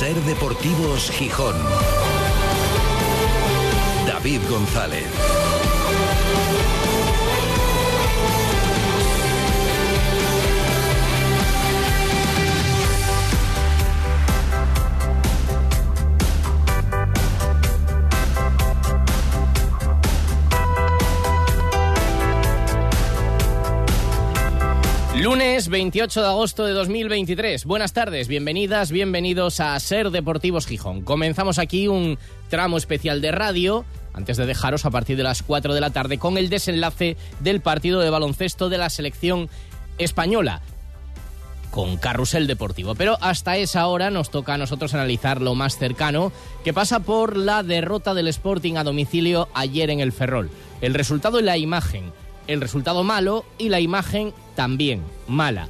Ser Deportivos Gijón. David González. Lunes 28 de agosto de 2023. Buenas tardes, bienvenidas, bienvenidos a Ser Deportivos Gijón. Comenzamos aquí un tramo especial de radio antes de dejaros a partir de las 4 de la tarde con el desenlace del partido de baloncesto de la selección española con Carrusel Deportivo. Pero hasta esa hora nos toca a nosotros analizar lo más cercano, que pasa por la derrota del Sporting a domicilio ayer en el Ferrol. El resultado y la imagen el resultado malo y la imagen también mala.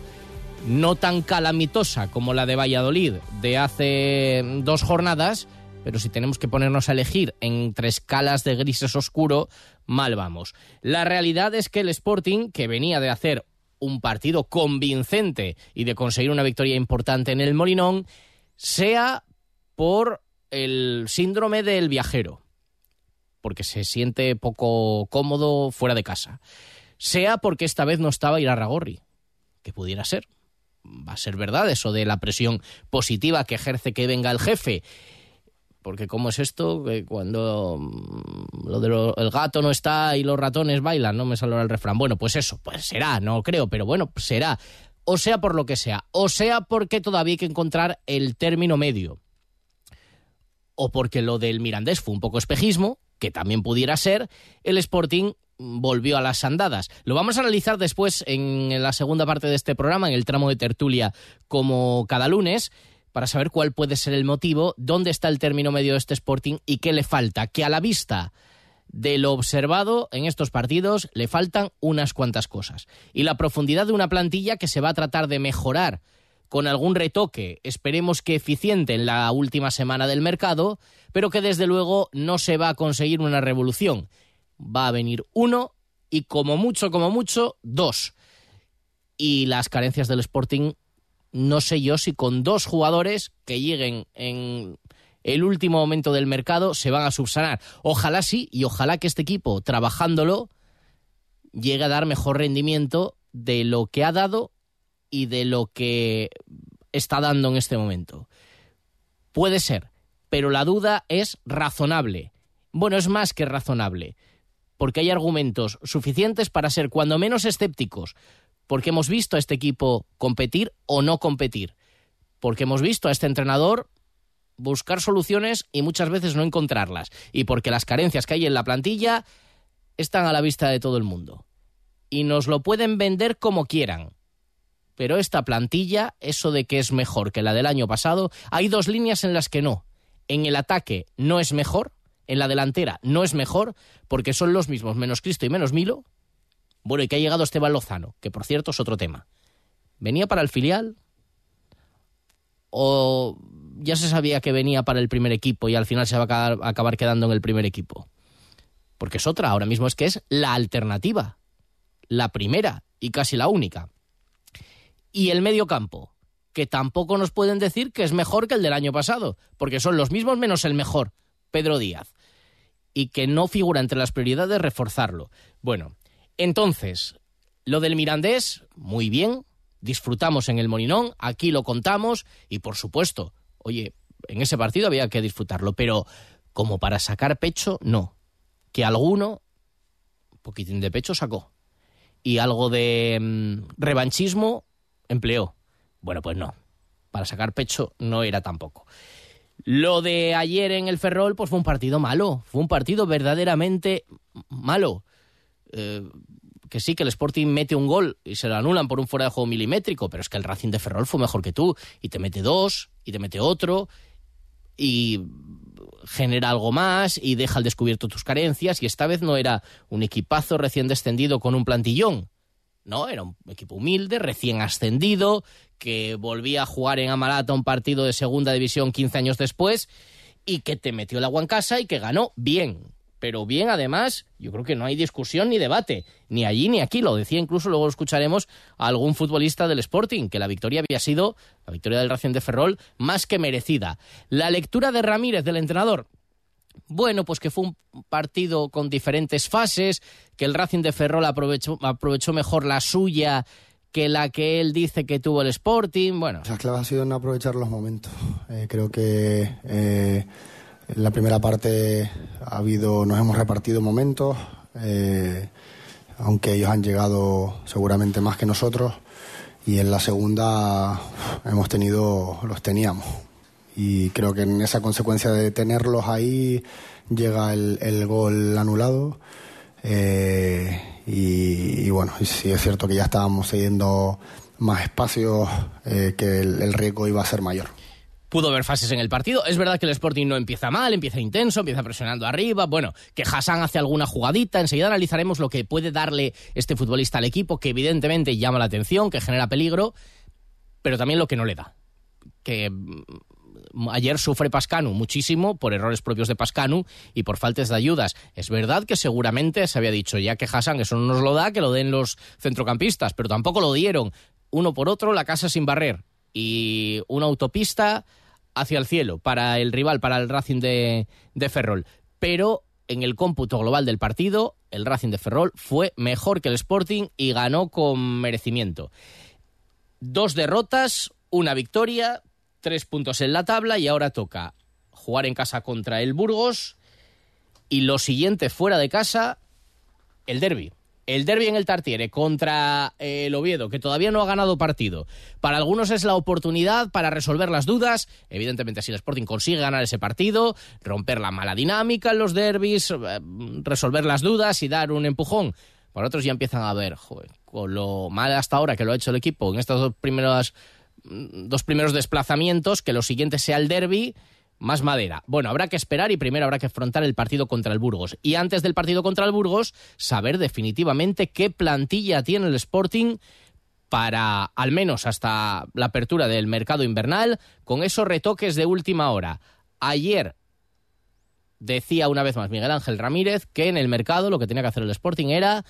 No tan calamitosa como la de Valladolid de hace dos jornadas, pero si tenemos que ponernos a elegir entre escalas de grises oscuro, mal vamos. La realidad es que el Sporting, que venía de hacer un partido convincente y de conseguir una victoria importante en el Molinón, sea por el síndrome del viajero porque se siente poco cómodo fuera de casa, sea porque esta vez no estaba Irarragorri, que pudiera ser. Va a ser verdad eso de la presión positiva que ejerce que venga el jefe. Porque cómo es esto, que cuando mm, el gato no está y los ratones bailan, no me sale el refrán. Bueno, pues eso, pues será, no creo, pero bueno, será. O sea por lo que sea, o sea porque todavía hay que encontrar el término medio. O porque lo del Mirandés fue un poco espejismo, que también pudiera ser, el Sporting volvió a las andadas. Lo vamos a analizar después en la segunda parte de este programa, en el tramo de tertulia, como cada lunes, para saber cuál puede ser el motivo, dónde está el término medio de este Sporting y qué le falta. Que a la vista de lo observado en estos partidos le faltan unas cuantas cosas. Y la profundidad de una plantilla que se va a tratar de mejorar con algún retoque, esperemos que eficiente en la última semana del mercado, pero que desde luego no se va a conseguir una revolución. Va a venir uno y como mucho, como mucho, dos. Y las carencias del Sporting, no sé yo si con dos jugadores que lleguen en el último momento del mercado se van a subsanar. Ojalá sí, y ojalá que este equipo, trabajándolo, llegue a dar mejor rendimiento de lo que ha dado y de lo que está dando en este momento. Puede ser, pero la duda es razonable. Bueno, es más que razonable, porque hay argumentos suficientes para ser cuando menos escépticos, porque hemos visto a este equipo competir o no competir, porque hemos visto a este entrenador buscar soluciones y muchas veces no encontrarlas, y porque las carencias que hay en la plantilla están a la vista de todo el mundo. Y nos lo pueden vender como quieran, pero esta plantilla, eso de que es mejor que la del año pasado, hay dos líneas en las que no. En el ataque no es mejor, en la delantera no es mejor, porque son los mismos, menos Cristo y menos Milo. Bueno, y que ha llegado Esteban Lozano, que por cierto es otro tema. ¿Venía para el filial? ¿O ya se sabía que venía para el primer equipo y al final se va a acabar quedando en el primer equipo? Porque es otra, ahora mismo es que es la alternativa, la primera y casi la única y el medio campo, que tampoco nos pueden decir que es mejor que el del año pasado, porque son los mismos menos el mejor, Pedro Díaz, y que no figura entre las prioridades reforzarlo. Bueno, entonces, lo del Mirandés, muy bien, disfrutamos en el Molinón, aquí lo contamos, y por supuesto, oye, en ese partido había que disfrutarlo, pero como para sacar pecho, no. Que alguno, un poquitín de pecho sacó. Y algo de mm, revanchismo empleó. Bueno, pues no. Para sacar pecho no era tampoco. Lo de ayer en el Ferrol, pues fue un partido malo. Fue un partido verdaderamente malo. Eh, que sí, que el Sporting mete un gol y se lo anulan por un fuera de juego milimétrico, pero es que el Racing de Ferrol fue mejor que tú. Y te mete dos, y te mete otro, y genera algo más, y deja al descubierto tus carencias. Y esta vez no era un equipazo recién descendido con un plantillón no, era un equipo humilde, recién ascendido, que volvía a jugar en Amalata un partido de segunda división 15 años después y que te metió el agua en casa y que ganó bien. pero bien además, yo creo que no hay discusión ni debate, ni allí ni aquí, lo decía incluso, luego lo escucharemos a algún futbolista del Sporting, que la victoria había sido, la victoria del Racing de Ferrol, más que merecida. La lectura de Ramírez, del entrenador, bueno, pues que fue un partido con diferentes fases, que el Racing de Ferrol aprovechó, mejor la suya que la que él dice que tuvo el Sporting. Bueno. La clave ha sido en aprovechar los momentos. Eh, creo que eh, en la primera parte ha habido, nos hemos repartido momentos, eh, aunque ellos han llegado seguramente más que nosotros. Y en la segunda hemos tenido, los teníamos. Y creo que en esa consecuencia de tenerlos ahí llega el, gol anulado. Eh, y, y, bueno, sí es cierto que ya estábamos cediendo más espacios, eh, que el, el riesgo iba a ser mayor pudo haber fases en el partido. Es verdad que el Sporting no empieza mal, empieza intenso, empieza presionando arriba. Bueno, que Hassan hace alguna jugadita. Enseguida analizaremos lo que puede darle este futbolista al equipo, que evidentemente llama la atención, que genera peligro, pero también lo que no le da. Que ayer sufre Pascanu muchísimo por errores propios de Pascanu y por faltas de ayudas. Es verdad que seguramente se había dicho ya que Hassan eso no nos lo da, que lo den los centrocampistas, pero tampoco lo dieron. Uno por otro, la casa sin barrer y una autopista hacia el cielo para el rival, para el Racing de, de Ferrol. Pero en el cómputo global del partido, el Racing de Ferrol fue mejor que el Sporting y ganó con merecimiento. Dos derrotas, una victoria, tres puntos en la tabla y ahora toca jugar en casa contra el Burgos y lo siguiente fuera de casa, el derby. El derby en el Tartiere contra eh, el Oviedo, que todavía no ha ganado partido. Para algunos es la oportunidad para resolver las dudas. Evidentemente, si el Sporting consigue ganar ese partido, romper la mala dinámica en los derbis, eh, resolver las dudas y dar un empujón. Para otros ya empiezan a ver, con lo mal hasta ahora que lo ha hecho el equipo en estas dos primeras dos primeros desplazamientos, que lo siguiente sea el derby, más madera. Bueno, habrá que esperar y primero habrá que afrontar el partido contra el Burgos. Y antes del partido contra el Burgos, saber definitivamente qué plantilla tiene el Sporting para, al menos hasta la apertura del mercado invernal, con esos retoques de última hora. Ayer decía una vez más Miguel Ángel Ramírez que en el mercado lo que tenía que hacer el Sporting era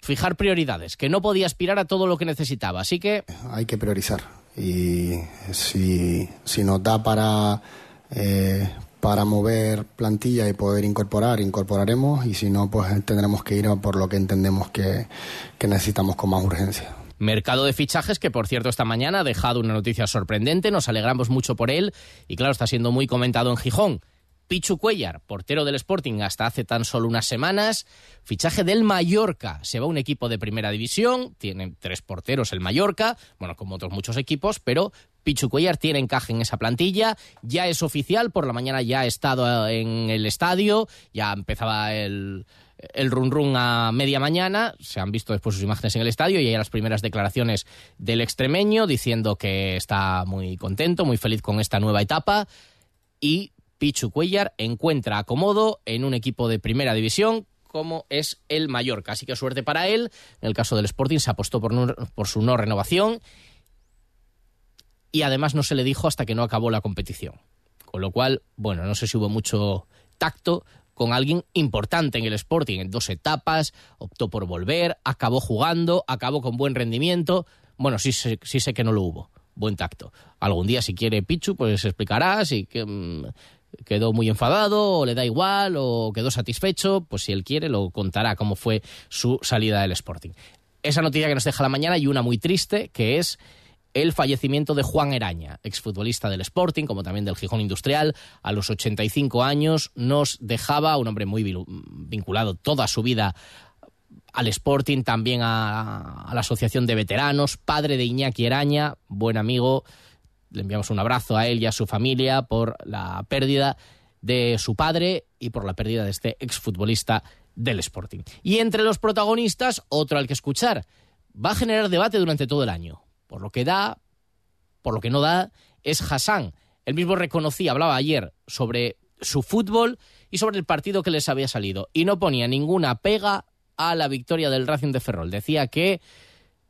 fijar prioridades, que no podía aspirar a todo lo que necesitaba. Así que... Hay que priorizar. Y si, si nos da para, eh, para mover plantilla y poder incorporar, incorporaremos. Y si no, pues tendremos que ir a por lo que entendemos que, que necesitamos con más urgencia. Mercado de fichajes que, por cierto, esta mañana ha dejado una noticia sorprendente. Nos alegramos mucho por él. Y claro, está siendo muy comentado en Gijón. Pichu Cuellar, portero del Sporting hasta hace tan solo unas semanas. Fichaje del Mallorca. Se va un equipo de primera división. Tienen tres porteros el Mallorca, bueno, como otros muchos equipos, pero Pichu Cuellar tiene encaje en esa plantilla. Ya es oficial, por la mañana ya ha estado en el estadio, ya empezaba el, el run run a media mañana. Se han visto después sus imágenes en el estadio y hay las primeras declaraciones del extremeño diciendo que está muy contento, muy feliz con esta nueva etapa. Y Pichu Cuellar encuentra acomodo en un equipo de primera división como es el Mallorca. Así que suerte para él. En el caso del Sporting se apostó por, su no renovación y además no se le dijo hasta que no acabó la competición. Con lo cual, bueno, no sé si hubo mucho tacto con alguien importante en el Sporting en dos etapas, optó por volver, acabó jugando, acabó con buen rendimiento. Bueno, sí, sé que no lo hubo. Buen tacto. Algún día, si quiere Pichu, pues explicará que, mm, quedó muy enfadado o le da igual o quedó satisfecho, pues si él quiere lo contará cómo fue su salida del Sporting. Esa noticia que nos deja la mañana y una muy triste que es el fallecimiento de Juan Eraña, exfutbolista del Sporting, como también del Gijón Industrial, a los 85 años nos dejaba un hombre muy vinculado toda su vida al Sporting, también a, a la Asociación de Veteranos, padre de Iñaki Eraña, buen amigo, le enviamos un abrazo a él y a su familia por la pérdida de su padre y por la pérdida de este exfutbolista del Sporting. Y entre los protagonistas, otro al que escuchar. Va a generar debate durante todo el año. Por lo que da, por lo que no da, es Hassan. Él mismo reconocía, hablaba ayer sobre su fútbol y sobre el partido que les había salido. Y no ponía ninguna pega a la victoria del Racing de Ferrol. Decía que,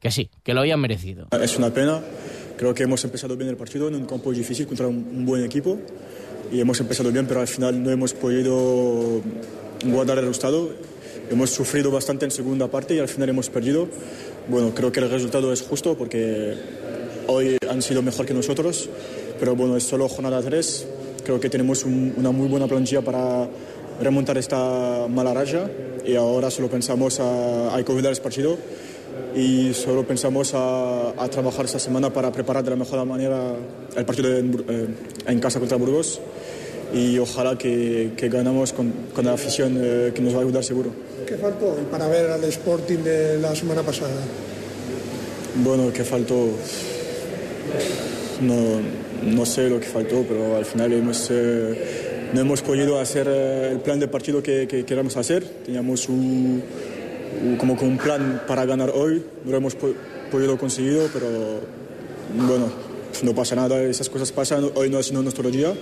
que sí, que lo habían merecido. Es una pena Creo que hemos empezado bien el partido en un campo difícil contra un, buen equipo y hemos empezado bien, pero al final no hemos podido guardar el resultado. Hemos sufrido bastante en segunda parte y al final hemos perdido. Bueno, creo que el resultado es justo porque hoy han sido mejor que nosotros, pero bueno, es solo jornada 3. Creo que tenemos un, una muy buena plantilla para remontar esta mala racha y ahora solo pensamos a, a cuidar el partido y solo pensamos a, a, trabajar esta semana para preparar de la mejor manera el partido en, eh, en casa contra Burgos y ojalá que, que ganamos con, con, la afición eh, que nos va a ayudar seguro. ¿Qué faltó para ver al Sporting de la semana pasada? Bueno, ¿qué faltó? No, no sé lo que faltó, pero al final hemos, eh, no hemos podido hacer eh, el plan de partido que, que queríamos hacer. Teníamos un, como que un plan para ganar hoy, no lo hemos po podido conseguir, pero bueno, no pasa nada, esas cosas pasan, hoy no ha sido nuestro día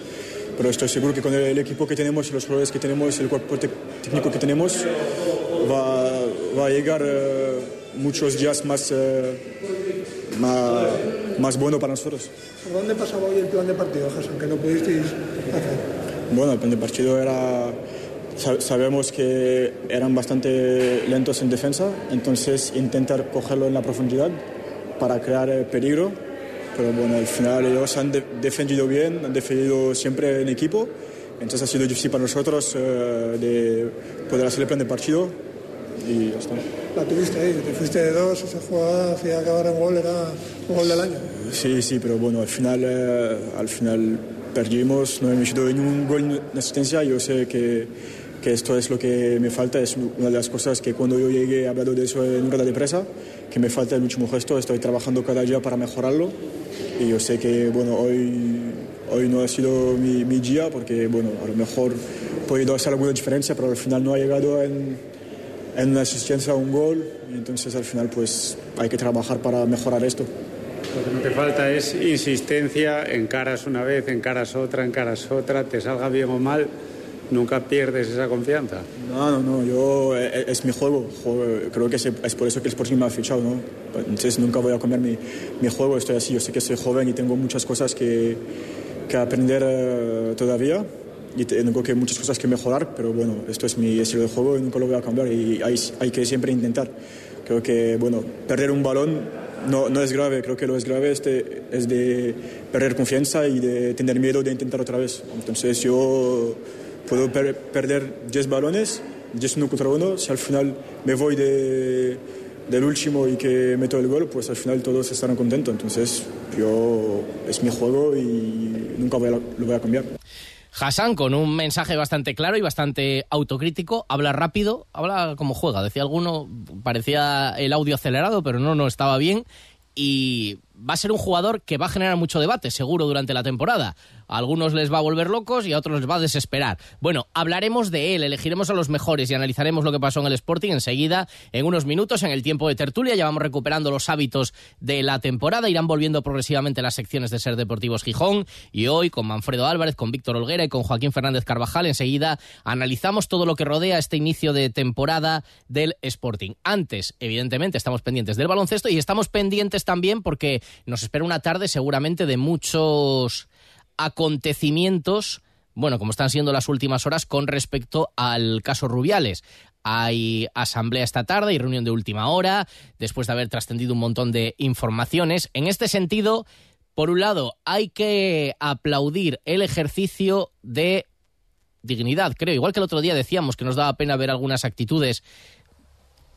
pero estoy seguro que con el equipo que tenemos los jugadores que tenemos, el cuerpo técnico que tenemos, va, va a llegar uh, muchos días más, uh, más, más, bueno para nosotros. ¿Por dónde pasaba hoy el plan de partido, Hassan, que no pudisteis hacer? Bueno, el plan de partido era... Sabemos que eran bastante lentos en defensa, entonces intentar cogerlo en la profundidad para crear peligro pero bueno, al final ellos han de defendido bien, han defendido siempre en equipo, entonces ha sido difícil para nosotros uh, de poder hacer el plan de partido y ya está. La tuviste ahí, te fuiste de dos, esa jugada hacía acabar en gol, era un gol del año. Sí, sí, pero bueno, al final, eh, al final perdimos, no hemos hecho ningún gol en asistencia, yo sé que, que esto es lo que me falta, es una de las cosas que cuando yo llegué he hablado de eso en rueda de presa, que me falta el último gesto, estoy trabajando cada día para mejorarlo. Y yo sé que bueno, hoy, hoy no ha sido mi, mi día porque bueno, a lo mejor he podido hacer alguna diferencia, pero al final no ha llegado en, en una asistencia a un gol. Entonces al final pues hay que trabajar para mejorar esto. Lo que no te falta es insistencia, encaras una vez, encaras otra, encaras otra, te salga bien o mal, nunca pierdes esa confianza. No, no, no, yo es, es mi juego. creo que es, es, por eso que el Sporting me ha fichado, ¿no? Entonces nunca voy a cambiar mi, mi, juego, estoy así, yo sé que soy joven y tengo muchas cosas que, que aprender uh, todavía y tengo que muchas cosas que mejorar, pero bueno, esto es mi estilo de juego y nunca lo voy a cambiar y hay, hay que siempre intentar. Creo que, bueno, perder un balón no, no, es grave, creo que lo es grave es de, es de perder confianza y de tener miedo de intentar otra vez. Entonces yo puedo per perder 10 balones, 10 uno contra uno, si al final me voy de, del último y que meto el gol, pues al final todos estarán contentos. Entonces yo es mi juego y nunca voy a, lo voy a cambiar. Hassan, con un mensaje bastante claro y bastante autocrítico, habla rápido, habla como juega. Decía alguno, parecía el audio acelerado, pero no, no estaba bien. Y va a ser un jugador que va a generar mucho debate, seguro, durante la temporada. A algunos les va a volver locos y a otros les va a desesperar. Bueno, hablaremos de él, elegiremos a los mejores y analizaremos lo que pasó en el Sporting enseguida, en unos minutos, en el tiempo de tertulia. Ya vamos recuperando los hábitos de la temporada. Irán volviendo progresivamente las secciones de Ser Deportivos Gijón. Y hoy, con Manfredo Álvarez, con Víctor Olguera y con Joaquín Fernández Carvajal, enseguida analizamos todo lo que rodea este inicio de temporada del Sporting. Antes, evidentemente, estamos pendientes del baloncesto y estamos pendientes también porque nos espera una tarde seguramente de muchos acontecimientos, bueno, como están siendo las últimas horas con respecto al caso Rubiales. Hay asamblea esta tarde y reunión de última hora, después de haber trascendido un montón de informaciones. En este sentido, por un lado, hay que aplaudir el ejercicio de dignidad, creo. Igual que el otro día decíamos que nos daba pena ver algunas actitudes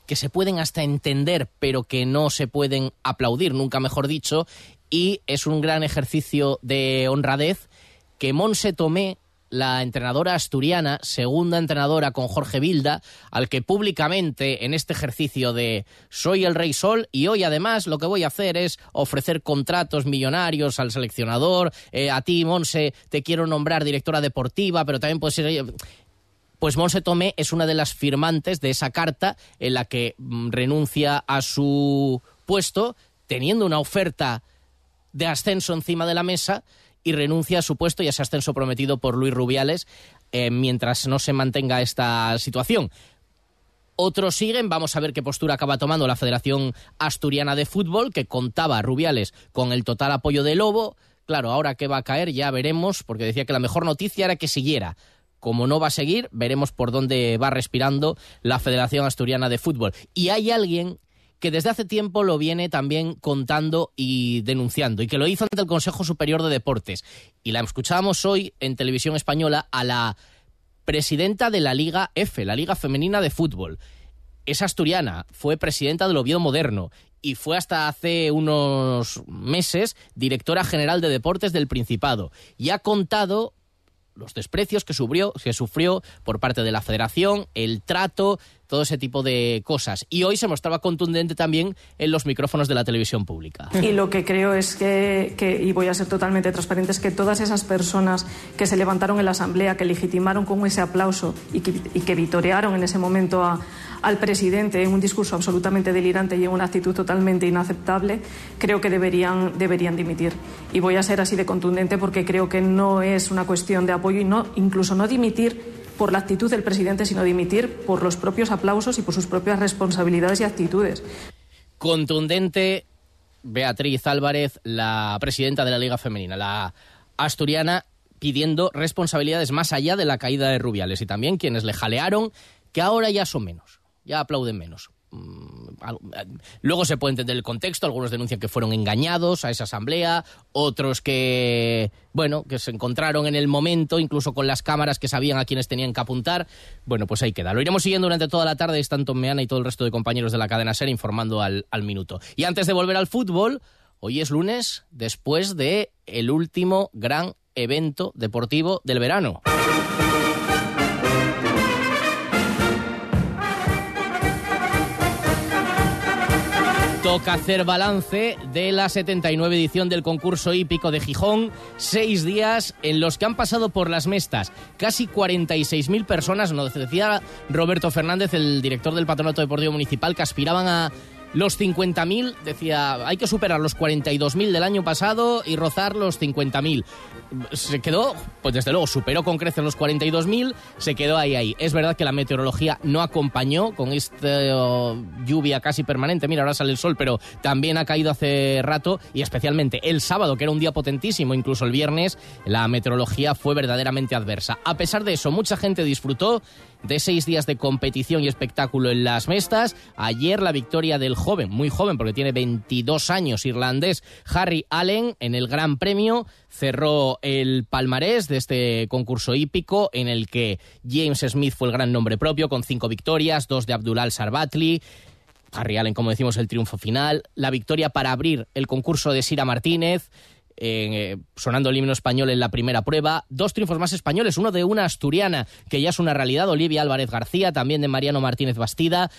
que se pueden hasta entender, pero que no se pueden aplaudir, nunca mejor dicho, y es un gran ejercicio de honradez que Monse Tomé, la entrenadora asturiana, segunda entrenadora con Jorge Vilda, al que públicamente en este ejercicio de soy el Rey Sol y hoy además lo que voy a hacer es ofrecer contratos millonarios al seleccionador, eh, a ti Monse te quiero nombrar directora deportiva, pero también puede ser... Pues Monse Tomé es una de las firmantes de esa carta en la que mm, renuncia a su puesto, teniendo una oferta de ascenso encima de la mesa y renuncia a su puesto y a ese ascenso prometido por Luis Rubiales eh, mientras no se mantenga esta situación. Otros siguen, vamos a ver qué postura acaba tomando la Federación Asturiana de Fútbol, que contaba Rubiales con el total apoyo de Lobo. Claro, ahora que va a caer ya veremos, porque decía que la mejor noticia era que siguiera. Como no va a seguir, veremos por dónde va respirando la Federación Asturiana de Fútbol. Y hay alguien que desde hace tiempo lo viene también contando y denunciando, y que lo hizo ante el Consejo Superior de Deportes. Y la escuchábamos hoy en televisión española a la presidenta de la Liga F, la Liga Femenina de Fútbol. Es asturiana, fue presidenta del Oviedo Moderno y fue hasta hace unos meses directora general de deportes del Principado. Y ha contado los desprecios que sufrió, que sufrió por parte de la federación, el trato, todo ese tipo de cosas. Y hoy se mostraba contundente también en los micrófonos de la televisión pública. Y lo que creo es que, y voy a ser totalmente transparente, es que todas esas personas que se levantaron en la Asamblea, que legitimaron con ese aplauso y que, y que vitorearon en ese momento a, al presidente en un discurso absolutamente delirante y en una actitud totalmente inaceptable, creo que deberían, deberían dimitir. Y voy a ser así de contundente porque creo que no es una cuestión de apoyo y no, incluso no dimitir por la actitud del presidente, sino dimitir por los propios aplausos y por sus propias responsabilidades y actitudes. Contundente Beatriz Álvarez, la presidenta de la Liga Femenina, la asturiana, pidiendo responsabilidades más allá de la caída de Rubiales y también quienes le jalearon, que ahora ya son menos ya aplauden menos. Mm, luego se puede entender el contexto, algunos denuncian que fueron engañados a esa asamblea, otros que, bueno, que se encontraron en el momento, incluso con las cámaras que sabían a quienes tenían que apuntar. Bueno, pues ahí queda. Lo iremos siguiendo durante toda la tarde, están Tom Meana y todo el resto de compañeros de la cadena SER informando al, al minuto. Y antes de volver al fútbol, hoy es lunes, después de el último gran evento deportivo del verano. Toca hacer balance de la 79 edición del concurso hípico de Gijón. Seis días en los que han pasado por las mestas casi 46.000 personas. Nos decía Roberto Fernández, el director del Patronato Deportivo Municipal, que aspiraban a los 50.000, decía, hay que superar los 42.000 del año pasado y rozar los 50.000. Se quedó, pues desde luego, superó con creces los 42.000, se quedó ahí, ahí. Es verdad que la meteorología no acompañó con esta oh, lluvia casi permanente. Mira, ahora sale el sol, pero también ha caído hace rato y especialmente el sábado, que era un día potentísimo, incluso el viernes, la meteorología fue verdaderamente adversa. A pesar de eso, mucha gente disfrutó de seis días de competición y espectáculo en las mestas. Ayer la victoria del joven, muy joven porque tiene 22 años, irlandés Harry Allen en el Gran Premio. Cerró el palmarés de este concurso hípico en el que James Smith fue el gran nombre propio con cinco victorias, dos de Abdulal Sarbatli. Harry Allen, como decimos, el triunfo final. La victoria para abrir el concurso de Sira Martínez. Eh, sonando el himno español en la primera prueba. Dos triunfos más españoles, uno de una asturiana, que ya es una realidad, Olivia Álvarez García, también de Mariano Martínez Bastida.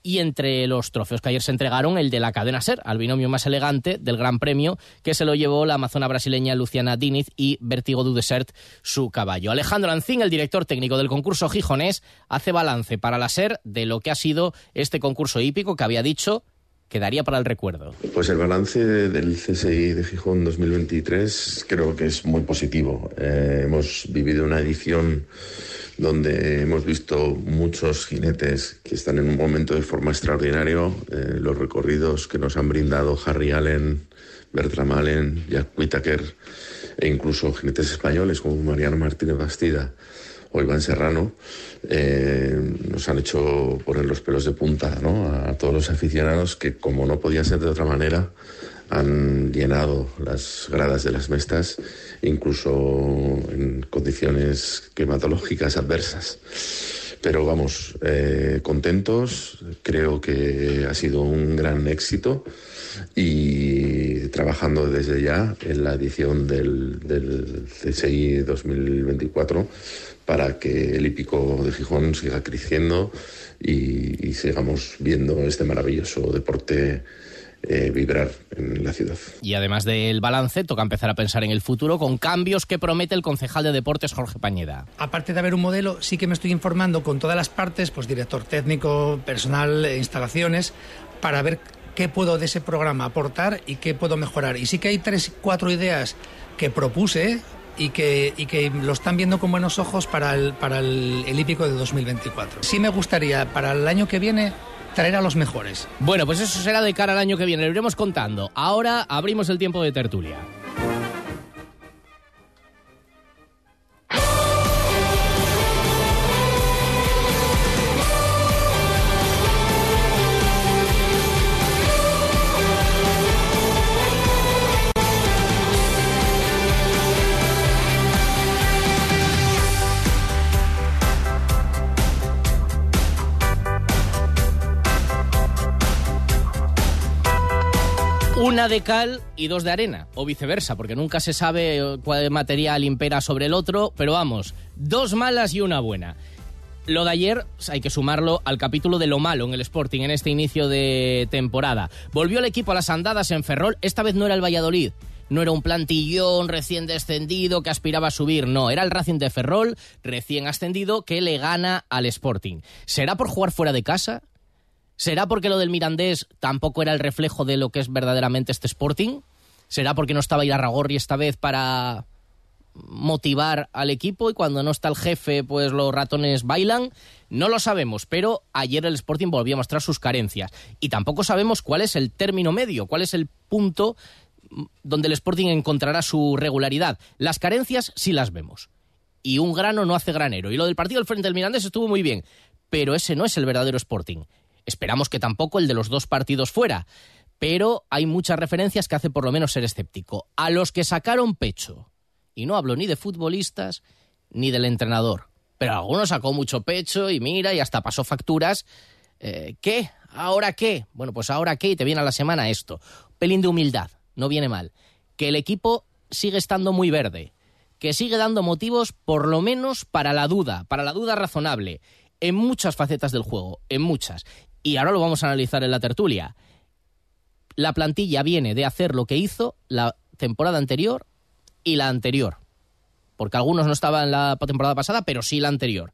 Y entre los trofeos que ayer se entregaron, el de la cadena Ser, al binomio más elegante del Gran Premio, que se lo llevó la amazona brasileña Luciana Diniz y Vertigo du Desert, su caballo. Alejandro Ancín, el director técnico del concurso gijonés, hace balance para la Ser de lo que ha sido este concurso hípico que había dicho quedaría para el recuerdo? Pues el balance del CSI de Gijón 2023 creo que es muy positivo. Eh, hemos vivido una edición donde hemos visto muchos jinetes que están en un momento de forma extraordinario. Eh, los recorridos que nos han brindado Harry Allen, Bertram Allen, Jack Whittaker e incluso jinetes españoles como Mariano Martínez Bastida o Iván Serrano, eh, nos han hecho poner los pelos de punta ¿no? a todos los aficionados que, como no podía ser de otra manera, han llenado las gradas de las mestas, incluso en condiciones climatológicas adversas. Pero vamos, eh, contentos, creo que ha sido un gran éxito. Y trabajando desde ya en la edición del, del CSI 2024 para que el hípico de Gijón siga creciendo y, sigamos viendo este maravilloso deporte eh, vibrar en la ciudad. Y además del balance, toca empezar a pensar en el futuro con cambios que promete el concejal de deportes Jorge Pañeda. Aparte de haber un modelo, sí que me estoy informando con todas las partes, pues director técnico, personal, instalaciones, para ver qué puedo de ese programa aportar y qué puedo mejorar. Y sí que hay tres, cuatro ideas que propuse y que, y que lo están viendo con buenos ojos para el, para el, el hípico de 2024. Sí me gustaría para el año que viene traer a los mejores. Bueno, pues eso será de cara al año que viene, lo iremos contando. Ahora abrimos el tiempo de tertulia. Una de cal y dos de arena, o viceversa, porque nunca se sabe cuál material impera sobre el otro, pero vamos, dos malas y una buena. Lo de ayer hay que sumarlo al capítulo de lo malo en el Sporting en este inicio de temporada. Volvió el equipo a las andadas en Ferrol, esta vez no era el Valladolid, no era un plantillón recién descendido que aspiraba a subir, no, era el Racing de Ferrol recién ascendido que le gana al Sporting. ¿Será por jugar fuera de casa? ¿Será porque lo del Mirandés tampoco era el reflejo de lo que es verdaderamente este Sporting? ¿Será porque no estaba Irarragorri esta vez para motivar al equipo y cuando no está el jefe, pues los ratones bailan? No lo sabemos, pero ayer el Sporting volvió a mostrar sus carencias y tampoco sabemos cuál es el término medio, cuál es el punto donde el Sporting encontrará su regularidad. Las carencias sí las vemos. Y un grano no hace granero. Y lo del partido del frente del Mirandés estuvo muy bien. Pero ese no es el verdadero Sporting. Esperamos que tampoco el de los dos partidos fuera. Pero hay muchas referencias que hace por lo menos ser escéptico. A los que sacaron pecho. Y no hablo ni de futbolistas ni del entrenador. Pero algunos sacó mucho pecho y mira, y hasta pasó facturas. Eh, ¿Qué? ¿Ahora qué? Bueno, pues ahora qué y te viene a la semana esto. Pelín de humildad no viene mal. Que el equipo sigue estando muy verde, que sigue dando motivos por lo menos para la duda, para la duda razonable, en muchas facetas del juego, en muchas. Y ahora lo vamos a analizar en la tertulia. La plantilla viene de hacer lo que hizo la temporada anterior y la anterior. Porque algunos no estaban en la temporada pasada, pero sí la anterior.